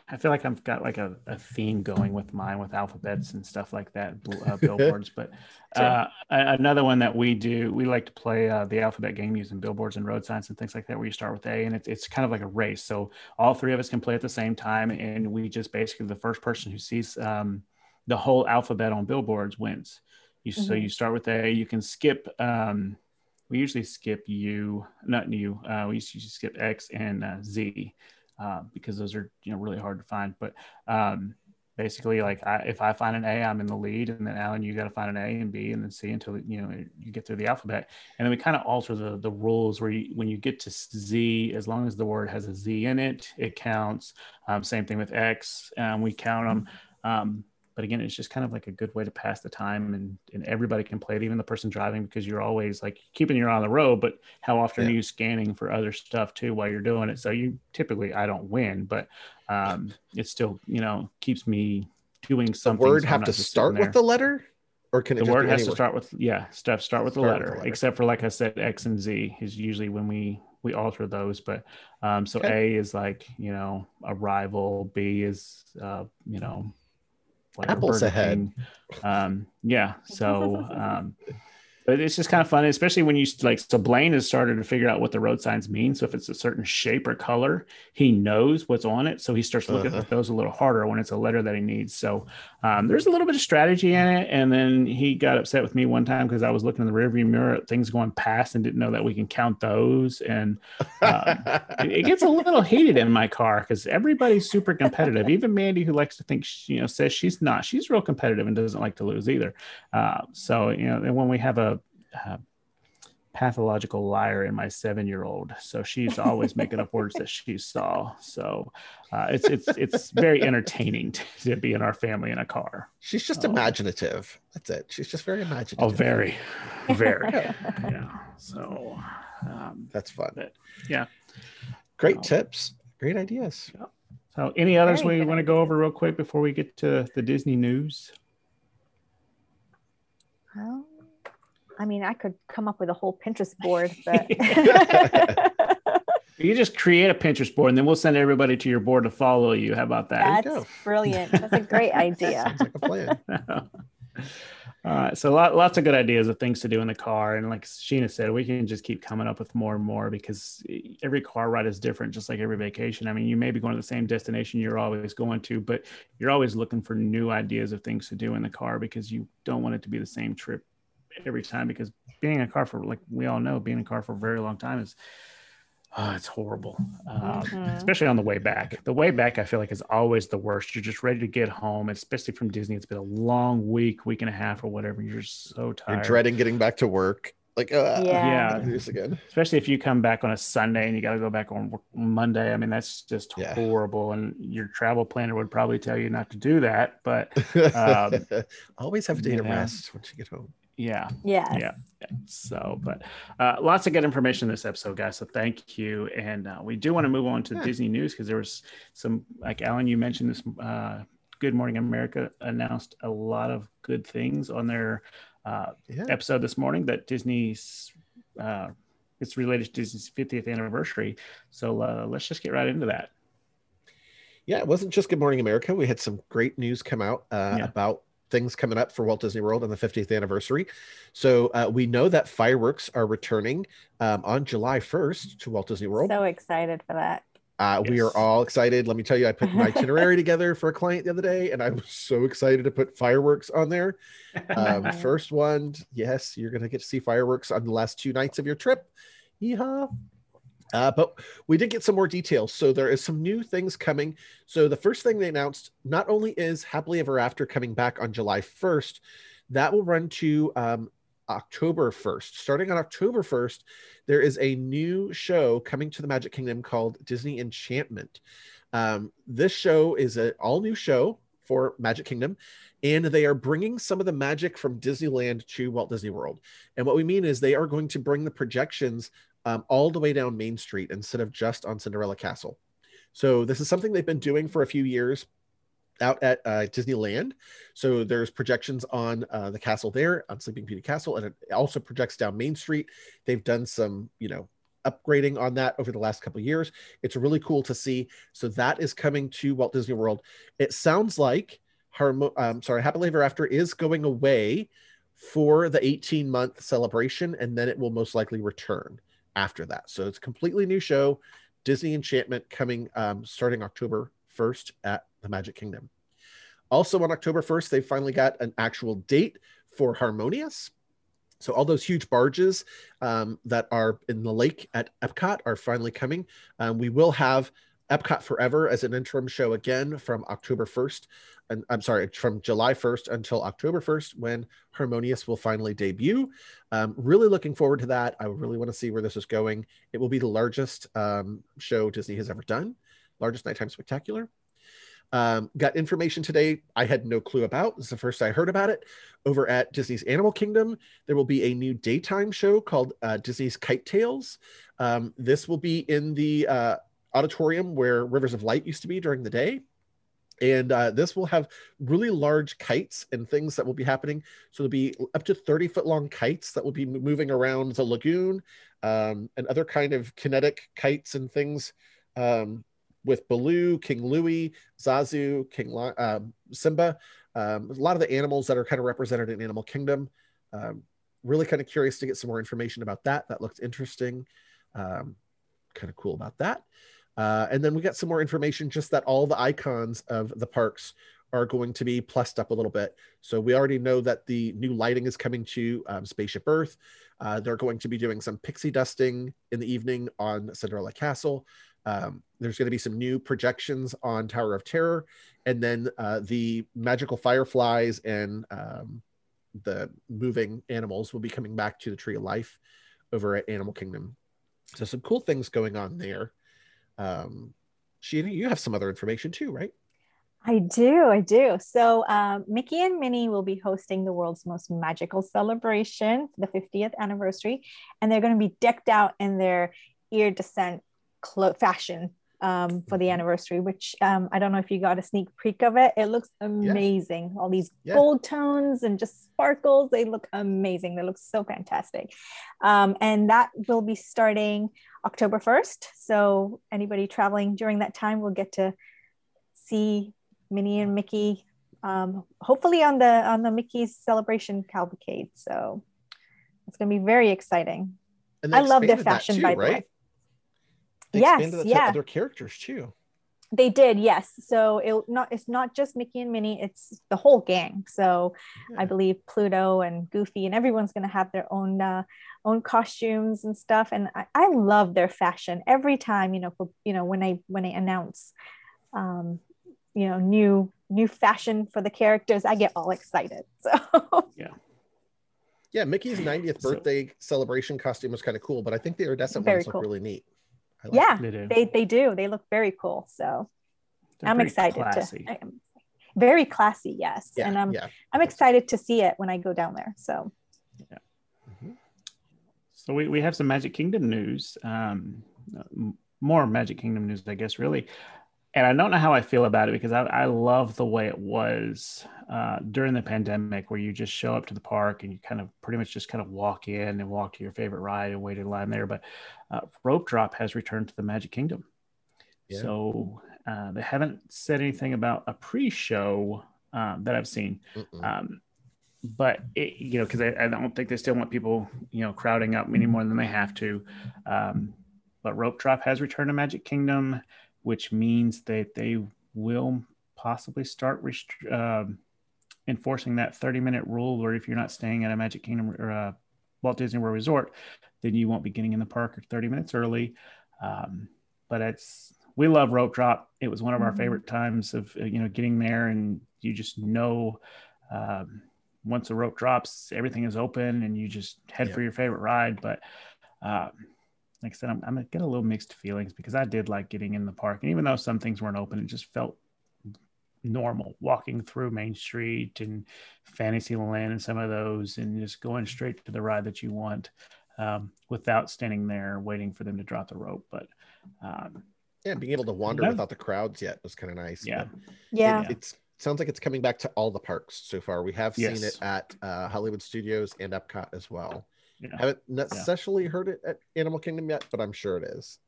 I feel like I've got like a, a theme going with mine with alphabets and stuff like that, uh, [laughs] billboards. but uh, another one that we do, we like to play uh, the alphabet game using billboards and road signs and things like that, where you start with A and it's, it's kind of like a race. So all three of us can play at the same time. And we just basically, the first person who sees um, the whole alphabet on billboards wins. You, mm-hmm. So you start with A, you can skip. Um, we usually skip U, not U. Uh, we usually skip X and uh, Z uh, because those are you know really hard to find. But um, basically, like I, if I find an A, I'm in the lead, and then Allen, you got to find an A and B and then C until you know you get through the alphabet. And then we kind of alter the the rules where you, when you get to Z, as long as the word has a Z in it, it counts. Um, same thing with X, um, we count them. Um, but again it's just kind of like a good way to pass the time and, and everybody can play it even the person driving because you're always like keeping your eye on the road but how often yeah. are you scanning for other stuff too while you're doing it so you typically i don't win but um, it still you know keeps me doing something the word so have to start with the letter or can the word has anywhere? to start with yeah stuff start with the, letter, with the letter except for like i said x and z is usually when we we alter those but um so okay. a is like you know arrival b is uh you know apples ahead. Um, yeah. So [laughs] um, but it's just kind of fun, especially when you like. So Blaine has started to figure out what the road signs mean. So if it's a certain shape or color, he knows what's on it. So he starts looking uh-huh. at those a little harder when it's a letter that he needs. So um, there's a little bit of strategy in it. And then he got upset with me one time because I was looking in the rearview mirror at things going past and didn't know that we can count those. And um, it, gets a little heated in my car because everybody's super competitive. Even Mandy, who likes to think she, you know says she's not. She's real competitive and doesn't like to lose either. Uh, so you know, and when we have a uh, pathological liar in my seven year old. So she's always making up words that she saw. So uh, it's it's it's very entertaining to, to, be in our family in a car. She's just imaginative. That's it. She's just very imaginative. Oh, very, very. [laughs] yeah. So um, that's fun. But, yeah. Great tips. Great ideas. Yeah. So, any others we want to go over real quick before we get to the Disney news? Well, I mean, I could come up with a whole Pinterest board, [laughs] but you just create a Pinterest board and then we'll send everybody to your board to follow you. How about that? That's brilliant. That's a great [laughs] idea. Sounds like a plan. [laughs] Uh, so lot, lots of good ideas of things to do in the car, and like Shina said, we can just keep coming up with more and more because every car ride is different, just like every vacation. I mean, you may be going to the same destination you're always going to, but you're always looking for new ideas of things to do in the car because you don't want it to be the same trip every time. Because being in a car for, like we all know, being in a car for a very long time is Oh, it's horrible, um, mm-hmm. especially on the way back. The way back, I feel like, is always the worst. You're just ready to get home, especially from Disney. It's been a long week, week and a half, or whatever. You're so tired. You're dreading getting back to work. Like, uh, yeah, this again. Especially if you come back on a Sunday and you got to go back on Monday. I mean, that's just yeah. horrible. And your travel planner would probably tell you not to do that. But [laughs] um, always have a day to rest once you get home yeah. Yeah. Yeah so but uh, lots of good information in this episode guys. So thank you. And uh, we do want to move on to yeah. disney news because there was some like allen you mentioned this uh, good morning america announced a lot of good things on their uh, yeah. episode this morning that disney's uh, it's related to disney's 50th anniversary. So uh, let's just get right into that. Yeah it wasn't just good morning america. We had some great news come out yeah. about things coming up for Walt Disney World on the 50th anniversary. So uh, we know that fireworks are returning um, on July 1st to Walt Disney World. So excited for that. Uh, yes. We are all excited. Let me tell you, I put my itinerary [laughs] together for a client the other day, and I was so excited to put fireworks on there. Um, [laughs] first one, yes, you're going to get to see fireworks on the last two nights of your trip. Yeehaw. Uh, but we did get some more details. So there is some new things coming. So the first thing they announced not only is Happily Ever After coming back on July 1st, that will run to um, October 1st. Starting on October 1st, there is a new show coming to the Magic Kingdom called Disney Enchantment. Um, this show is an all new show for Magic Kingdom, and they are bringing some of the magic from Disneyland to Walt Disney World. And what we mean is they are going to bring the projections um, all the way down Main Street instead of just on Cinderella Castle. So this is something they've been doing for a few years out at uh, Disneyland. So there's projections on uh, the castle there, on Sleeping Beauty Castle, and it also projects down Main Street. They've done some, you know, upgrading on that over the last couple years. It's really cool to see. So that is coming to Walt Disney World. It sounds like Harmo- um, sorry, Happily Ever After is going away for the 18 month celebration, and then it will most likely return after that. So it's a completely new show, Disney Enchantment coming um, starting October 1st at the Magic Kingdom. Also on October 1st, they finally got an actual date for Harmonious. So all those huge barges um, that are in the lake at Epcot are finally coming. Um, we will have Epcot Forever as an interim show again from October 1st. And I'm sorry, from July 1st until October 1st when Harmonious will finally debut. Um, really looking forward to that. I really want to see where this is going. It will be the largest um, show Disney has ever done, largest nighttime spectacular. Um, got information today I had no clue about. Is the first I heard about it. Over at Disney's Animal Kingdom, there will be a new daytime show called uh, Disney's Kite Tales. Um, this will be in the uh, auditorium where Rivers of Light used to be during the day. And uh, this will have really large kites and things that will be happening. So there'll be up to 30 foot long kites that will be moving around the lagoon um, and other kind of kinetic kites and things um, with Baloo, King Louie, Zazu, King uh, Simba, um, a lot of the animals that are kind of represented in Animal Kingdom. Um, really kind of curious to get some more information about that. That looks interesting. Um, kind of cool about that. Uh, and then we got some more information just that all the icons of the parks are going to be plussed up a little bit. So we already know that the new lighting is coming to um, Spaceship Earth. Uh, they're going to be doing some pixie dusting in the evening on Cinderella Castle. Um, there's going to be some new projections on Tower of Terror, and then uh, the magical fireflies and um, the moving animals will be coming back to the Tree of Life over at Animal Kingdom. So some cool things going on there. Um, Shina, you have some other information too, right? I do, I do. So um, Mickey and Minnie will be hosting the world's most magical celebration, the 50th anniversary, and they're going to be decked out in their iridescent clo- fashion um, for the mm-hmm. anniversary, which um, I don't know if you got a sneak peek of it. It looks amazing. Yeah. All these yeah. gold tones and just sparkles. They look amazing. They look so fantastic. Um, and that will be starting October 1st. So anybody traveling during that time will get to see Minnie and Mickey um, hopefully on the on the Mickey's celebration cavalcade. So it's going to be very exciting. I love their fashion, too, by the right? way. They yes, yeah. Other characters too. They did, yes. So it not it's not just Mickey and Minnie; it's the whole gang. So yeah. I believe Pluto and Goofy and everyone's going to have their own uh, own costumes and stuff. And I, I love their fashion every time. You know, for you know when I when I announce, um, you know, new new fashion for the characters, I get all excited. [laughs] So yeah. Yeah, Mickey's 90th birthday so, celebration costume was kind of cool, but I think the iridescent ones cool. look really neat. Like yeah, they do. They, they do. They look very cool. So They're I'm excited classy. to. I am very classy, yes, yeah, and I'm yeah. I'm excited to see it when I go down there. So. Yeah. Mm-hmm. So we, we have some Magic Kingdom news. Um, more Magic Kingdom news, I guess, really and I don't know how I feel about it because I, I love the way it was uh, during the pandemic, where you just show up to the park and you kind of pretty much just kind of walk in and walk to your favorite ride and wait in line there. But uh, Rope Drop has returned to the Magic Kingdom, yeah. so uh, they haven't said anything about a pre-show um, that I've seen. Um, but it, you know, because I, I, don't think they still want people, you know, crowding up any more than they have to. Um, but Rope Drop has returned to Magic Kingdom which means that they will possibly start rest- uh, enforcing that 30 minute rule where if you're not staying at a Magic Kingdom or a Walt Disney World Resort, then you won't be getting in the park 30 minutes early. Um, but it's we love rope drop. It was one of our mm-hmm. favorite times of you know getting there, and you just know um, once the rope drops, everything is open, and you just head yeah. for your favorite ride. But um, like I said, I'm, I'm getting a little mixed feelings because I did like getting in the park. And even though some things weren't open, it just felt normal walking through Main Street and Fantasyland and some of those and just going straight to the ride that you want um, without standing there waiting for them to drop the rope. But um, yeah, being able to wander you know, without the crowds yet was kind of nice. Yeah. Yeah. It, it's sounds like it's coming back to all the parks so far. We have yes. seen it at uh, Hollywood Studios and Epcot as well. Yeah. Haven't necessarily yeah. heard it at Animal Kingdom yet, but I'm sure it is.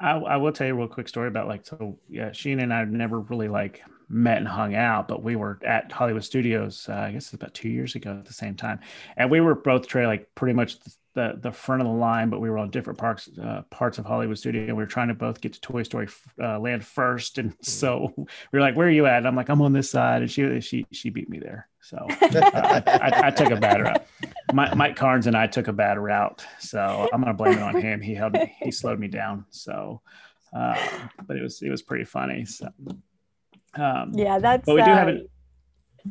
I, I will tell you a real quick story about like so yeah, Shina and I never really like met and hung out, but we were at Hollywood Studios. Uh, I guess it's about two years ago at the same time, and we were both tra- like pretty much the the front of the line, but we were on different parks uh, parts of Hollywood Studio. And we were trying to both get to Toy Story uh, Land first, and mm. so [laughs] we were like, "Where are you at?" And I'm like, "I'm on this side," and she she she beat me there. So uh, I, I, took a bad route. My, Mike Carnes and I took a bad route, so I'm gonna blame it on him. He held me, he slowed me down. So, uh, but it was it was pretty funny. So um, yeah, that's. But we do have it.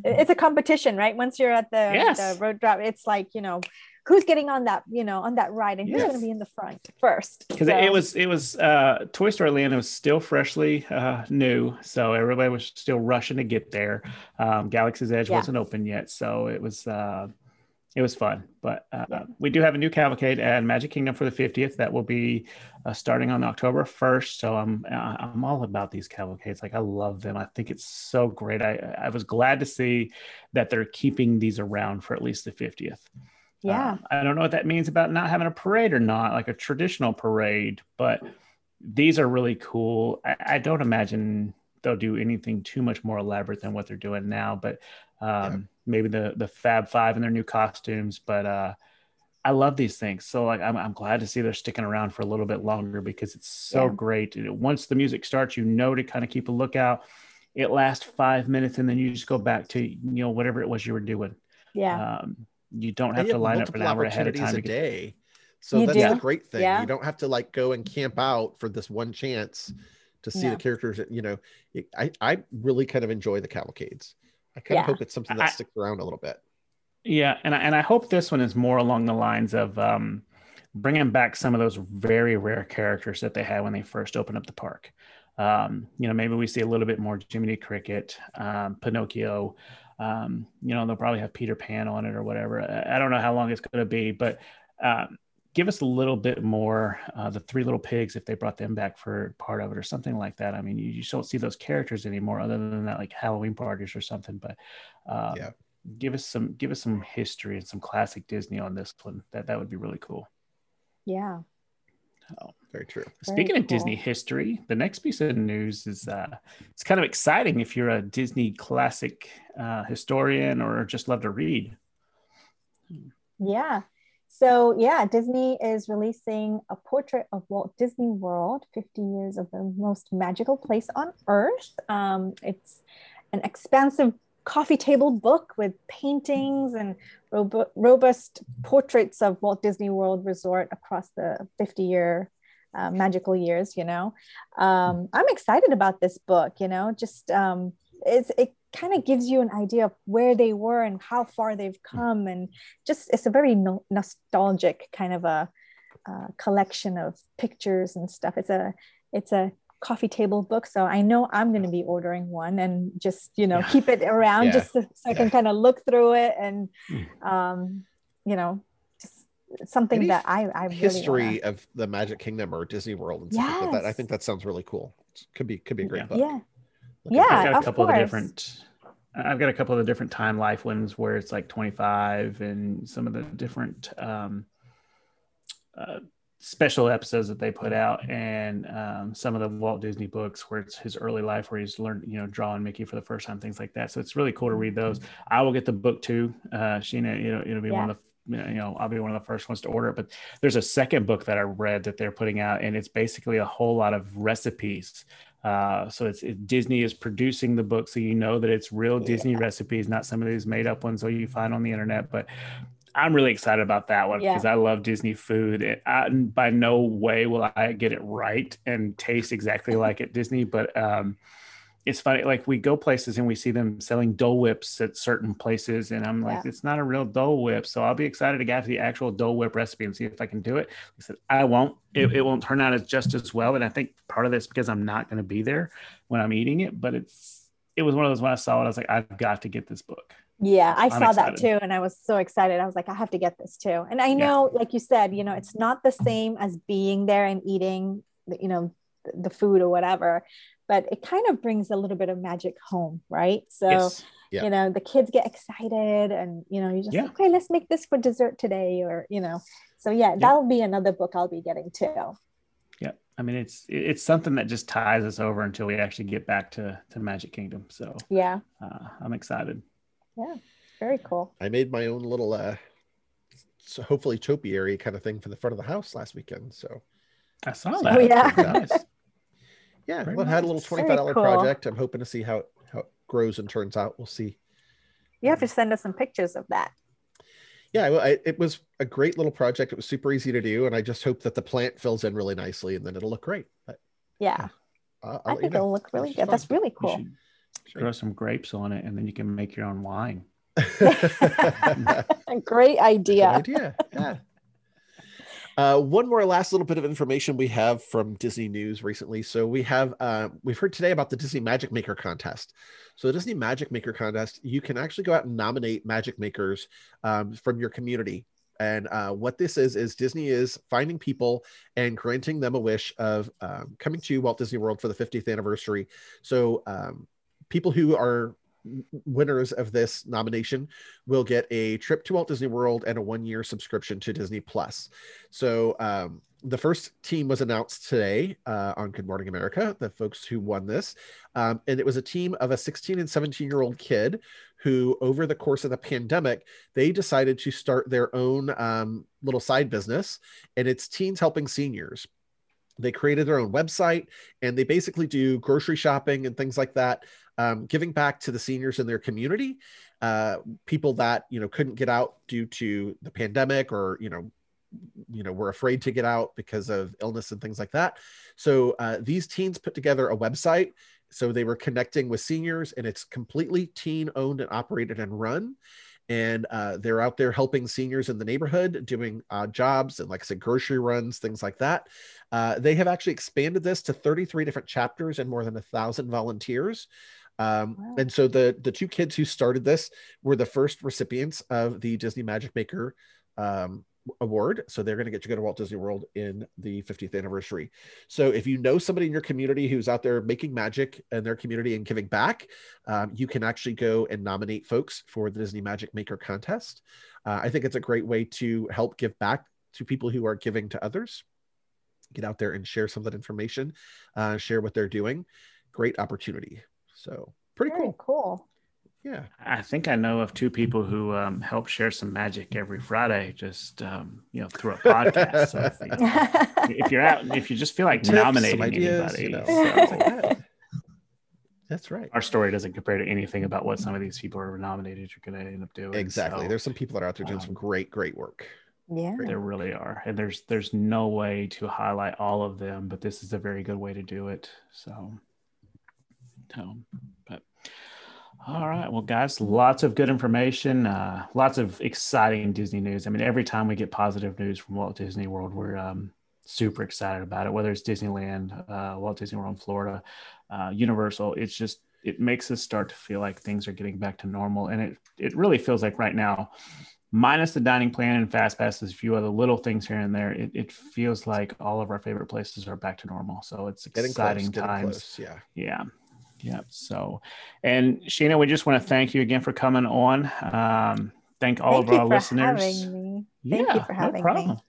It's a competition, right? Once you're at the, yes. the rope drop, it's like you know who's getting on that you know on that ride and who's yes. going to be in the front first because so. it was it was uh toy story land was still freshly uh new so everybody was still rushing to get there um galaxy's edge yeah. wasn't open yet so it was uh it was fun but uh, yeah. we do have a new cavalcade at magic kingdom for the 50th that will be uh, starting on october 1st so i'm uh, i'm all about these cavalcades like i love them i think it's so great i i was glad to see that they're keeping these around for at least the 50th yeah. Um, I don't know what that means about not having a parade or not, like a traditional parade, but these are really cool. I, I don't imagine they'll do anything too much more elaborate than what they're doing now, but um, yeah. maybe the the Fab Five and their new costumes. But uh, I love these things, so like I'm, I'm glad to see they're sticking around for a little bit longer because it's so yeah. great. Once the music starts, you know to kind of keep a lookout. It lasts five minutes, and then you just go back to you know whatever it was you were doing. Yeah. Um, you don't have to line up an hour ahead of time. A day. So you that's do? a great thing. Yeah. You don't have to like go and camp out for this one chance to see yeah. the characters. You know, I, I really kind of enjoy the cavalcades. I kind yeah. of hope it's something that I, sticks around a little bit. Yeah, and I, and I hope this one is more along the lines of um, bringing back some of those very rare characters that they had when they first opened up the park. Um, you know, maybe we see a little bit more Jiminy Cricket, um, Pinocchio, um, you know, they'll probably have Peter Pan on it or whatever. I, don't know how long it's going to be, but um, give us a little bit more. Uh, the Three Little Pigs, if they brought them back for part of it or something like that. I mean, you, you don't see those characters anymore, other than that, like Halloween parties or something. But uh, yeah, give us some give us some history and some classic Disney on this one. That that would be really cool. Yeah. Oh, very true. Speaking very of cool. Disney history, the next piece of news is uh, it's kind of exciting if you're a Disney classic uh, historian or just love to read. Yeah. So, yeah, Disney is releasing a portrait of Walt Disney World 50 years of the most magical place on earth. Um, it's an expansive coffee table book with paintings and rob- robust portraits of Walt Disney World Resort across the 50 year uh, magical years, you know. Um, I'm excited about this book, you know, just um, it kind of gives you an idea of where they were and how far they've come and just it's a very no- nostalgic kind of a uh, collection of pictures and stuff it's a it's a coffee table book so i know i'm going to be ordering one and just you know yeah. keep it around yeah. just so, so I can kind of look through it and hmm. um you know just something Any that i i really history wanna... of the magic kingdom or disney world and stuff yes. like that i think that sounds really cool could be could be a great book yeah yeah, I've got a couple of, of different. I've got a couple of the different time life ones where it's like 25 and some of the different um, uh, special episodes that they put out and um, some of the Walt Disney books where it's his early life where he's learned, you know, drawing Mickey for the first time, things like that. So it's really cool to read those. I will get the book too. Uh, Shina, you know, it'll be yeah. one of the you know, I'll be one of the first ones to order it. But there's a second book that I read that they're putting out, and it's basically a whole lot of recipes uh, so it's it, Disney is producing the book, so you know that it's real yeah. Disney recipes, not some of these made up ones that you find on the internet. But I'm really excited about that one because yeah. I love Disney food. It, I, by no way will I get it right and taste exactly like at Disney, but um, it's funny like we go places and we see them selling dole whips at certain places and i'm like yeah. it's not a real dole whip so i'll be excited to get the actual dole whip recipe and see if i can do it i said i won't it, it won't turn out as just as well and i think part of this because i'm not going to be there when i'm eating it but it's it was one of those when i saw it i was like i've got to get this book yeah i saw that too and i was so excited i was like i have to get this too and i know yeah. like you said you know it's not the same as being there and eating you know the food or whatever but it kind of brings a little bit of magic home, right? So, yes. yeah. you know, the kids get excited and, you know, you just, yeah. okay, let's make this for dessert today, or, you know, so yeah, yeah, that'll be another book I'll be getting too. Yeah. I mean, it's, it's something that just ties us over until we actually get back to, to Magic Kingdom. So, yeah, uh, I'm excited. Yeah. Very cool. I made my own little, uh, so hopefully topiary kind of thing for the front of the house last weekend. So I saw that. Oh, yeah. [laughs] yeah, Very well, nice. had a little twenty-five dollar cool. project. I'm hoping to see how it, how it grows and turns out. We'll see. You have to send us some pictures of that. Yeah, well, I, it was a great little project. It was super easy to do, and I just hope that the plant fills in really nicely, and then it'll look great. But, yeah, yeah i think it'll look really good. That's really cool. Grow some grapes on it, and then you can make your own wine. [laughs] [laughs] A great idea. Good idea. Yeah. Uh, one more last little bit of information we have from Disney News recently. So we have uh, we've heard today about the Disney Magic Maker contest. So the Disney Magic Maker contest, you can actually go out and nominate magic makers um, from your community. And uh, what this is is Disney is finding people and granting them a wish of um, coming to Walt Disney World for the 50th anniversary. So um, people who are winners of this nomination will get a trip to Walt Disney World and a one year subscription to Disney Plus. So um, the first team was announced today uh, on Good Morning America, the folks who won this. Um, and it was a team of a 16 and 17 year old kid who, over the course of the pandemic, they decided to start their own um, little side business, and it's teens helping seniors they created their own website and they basically do grocery shopping and things like that um, giving back to the seniors in their community, uh, people that you know couldn't get out due to the pandemic or you know you know were afraid to get out because of illness and things like that. So uh, these teens put together a website. So they were connecting with seniors, and it's completely teen owned and operated and run and uh, they're out there helping seniors in the neighborhood doing uh, jobs and like i said grocery runs things like that uh, they have actually expanded this to 33 different chapters and more than a thousand volunteers um, wow. And so the the two kids who started this were the first recipients of the Disney Magic Maker um, award. So they're going to get to go to Walt Disney World in the 50th anniversary. So if you know somebody in your community who's out there making magic in their community and giving back, um, you can actually go and nominate folks for the Disney Magic Maker contest. Uh, I think it's a great way to help give back to people who are giving to others. get out there and share some of that information, uh, share what they're doing. Great opportunity. So pretty Very cool. Cool. Yeah. I think I know of two people who um, help share some magic every Friday, just um, you know, through a podcast. so if, you, [laughs] if you're out, if you just feel like Tips, nominating ideas, anybody, you know, so- like. That's right. our story doesn't compare to anything about what some of these people are nominated You're going to end up doing. Exactly. So There's some people that are out there doing um, some great, great work. yeah. there really are, and there's there's no way to highlight all of them, but this is a very good way to do it. So, but all right, well, guys, lots of good information, uh, lots of exciting Disney news. I mean, every time we get positive news from Walt Disney World, we're um, super excited about it. Whether it's Disneyland, uh, Walt Disney World in Florida, uh, Universal, it's just it makes us start to feel like things are getting back to normal, and it it really feels like right now, minus the dining plan and fast passes, a few other little things here and there, it, it feels like all of our favorite places are back to normal. So it's Getting exciting close. Getting times. close. Yeah. Yeah. Yeah. So, and Shina, we just want to thank you again for coming on. Um, thank all Thank of our listeners. having me. Thank you yeah, for having no problem.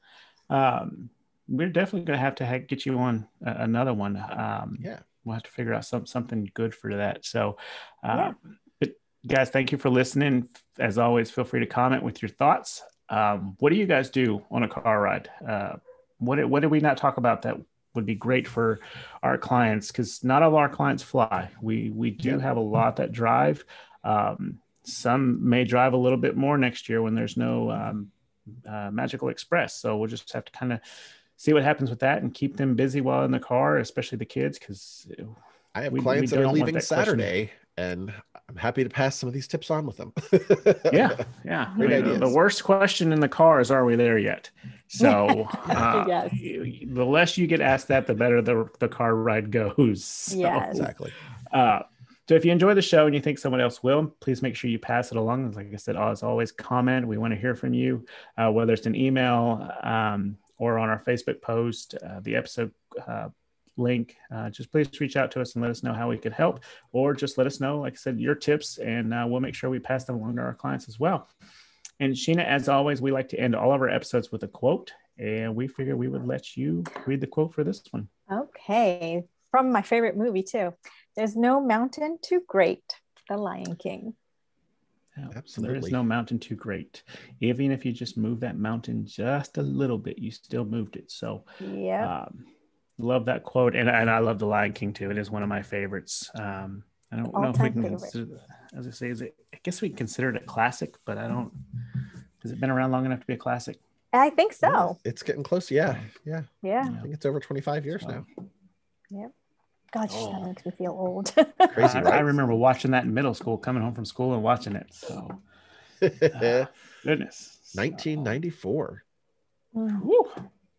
Um, we're definitely going to have to ha- get you on uh, another one. Um, Yeah. We'll have to figure out some, something good for that. So, uh, Yeah. but guys, thank you for listening. As always, feel free to comment with your thoughts. Um, what do you guys do on a car ride? Uh, what, what did we not talk about that would be great for our clients? Because not all our clients fly. We, we do Yeah. have a lot that drive. Um, some may drive a little bit more next year when there's no um, uh, Magical Express. So we'll just have to kind of see what happens with that and keep them busy while in the car, especially the kids, because I have We- we clients that are leaving that question. Saturday, and I'm happy to pass some of these tips on with them. yeah, [laughs] yeah. I mean, the- the worst question in the car is, "Are we there yet?" So [laughs] uh, Yes. the less you get asked that, the better the the car ride goes. [laughs] So, Yes. exactly. Uh, so if you enjoy the show and you think someone else will, please make sure you pass it along. Like I said, as always, comment. We want to hear from you, uh, whether it's an email um, or on our Facebook post, uh, the episode uh, link. Uh, just please reach out to us and let us know how we could help, or just let us know, like I said, your tips, and uh, we'll make sure we pass them along to our clients as well. And Shina, as always, we like to end all of our episodes with a quote, and we figure we would let you read the quote for this one. Okay. From my favorite movie, too. There's no mountain too great. The Lion King. Yeah, Absolutely. is no mountain too great. Even if you just move that mountain just a little bit, you still moved it. So, Yeah. um, love that quote. And, and I love The Lion King too. It is one of my favorites. Um, I don't know if we can favorite. consider, as I say, is it, I guess we consider it a classic, but I don't, has it been around long enough to be a classic? I think so. It's getting close. Yeah. Yeah. Yeah. I think it's over 25 years now. Gosh, Oh. that makes me feel old. Crazy, I, right? I remember watching that in middle school, coming home from school and watching it. So, uh, [laughs] goodness. So, 1994. Mm.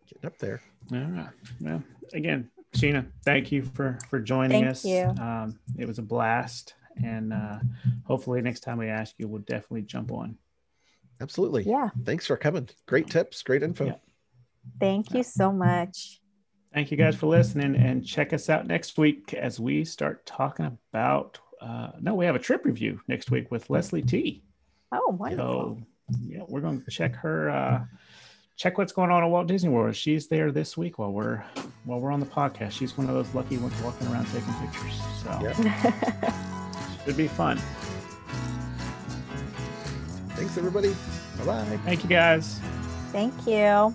Woo. Getting up there. All right. Well, again, Shina, thank you for for joining Thank us. you. Um, it was a blast, and uh, hopefully next time we ask you, we'll definitely jump on. Absolutely. yeah. Thanks for coming. Great tips. Great info. Yeah. Thank you so much. Thank you guys for listening, and check us out next week as we start talking about. Uh, no, we have a trip review next week with Leslie T. Oh, wonderful. So yeah, we're going to check her. Uh, check what's going on at Walt Disney World. She's there this week while we're while we're on the podcast. She's one of those lucky ones walking around taking pictures. So Yeah. [laughs] should be fun. Thanks, everybody. Bye bye. Thank you guys. Thank you.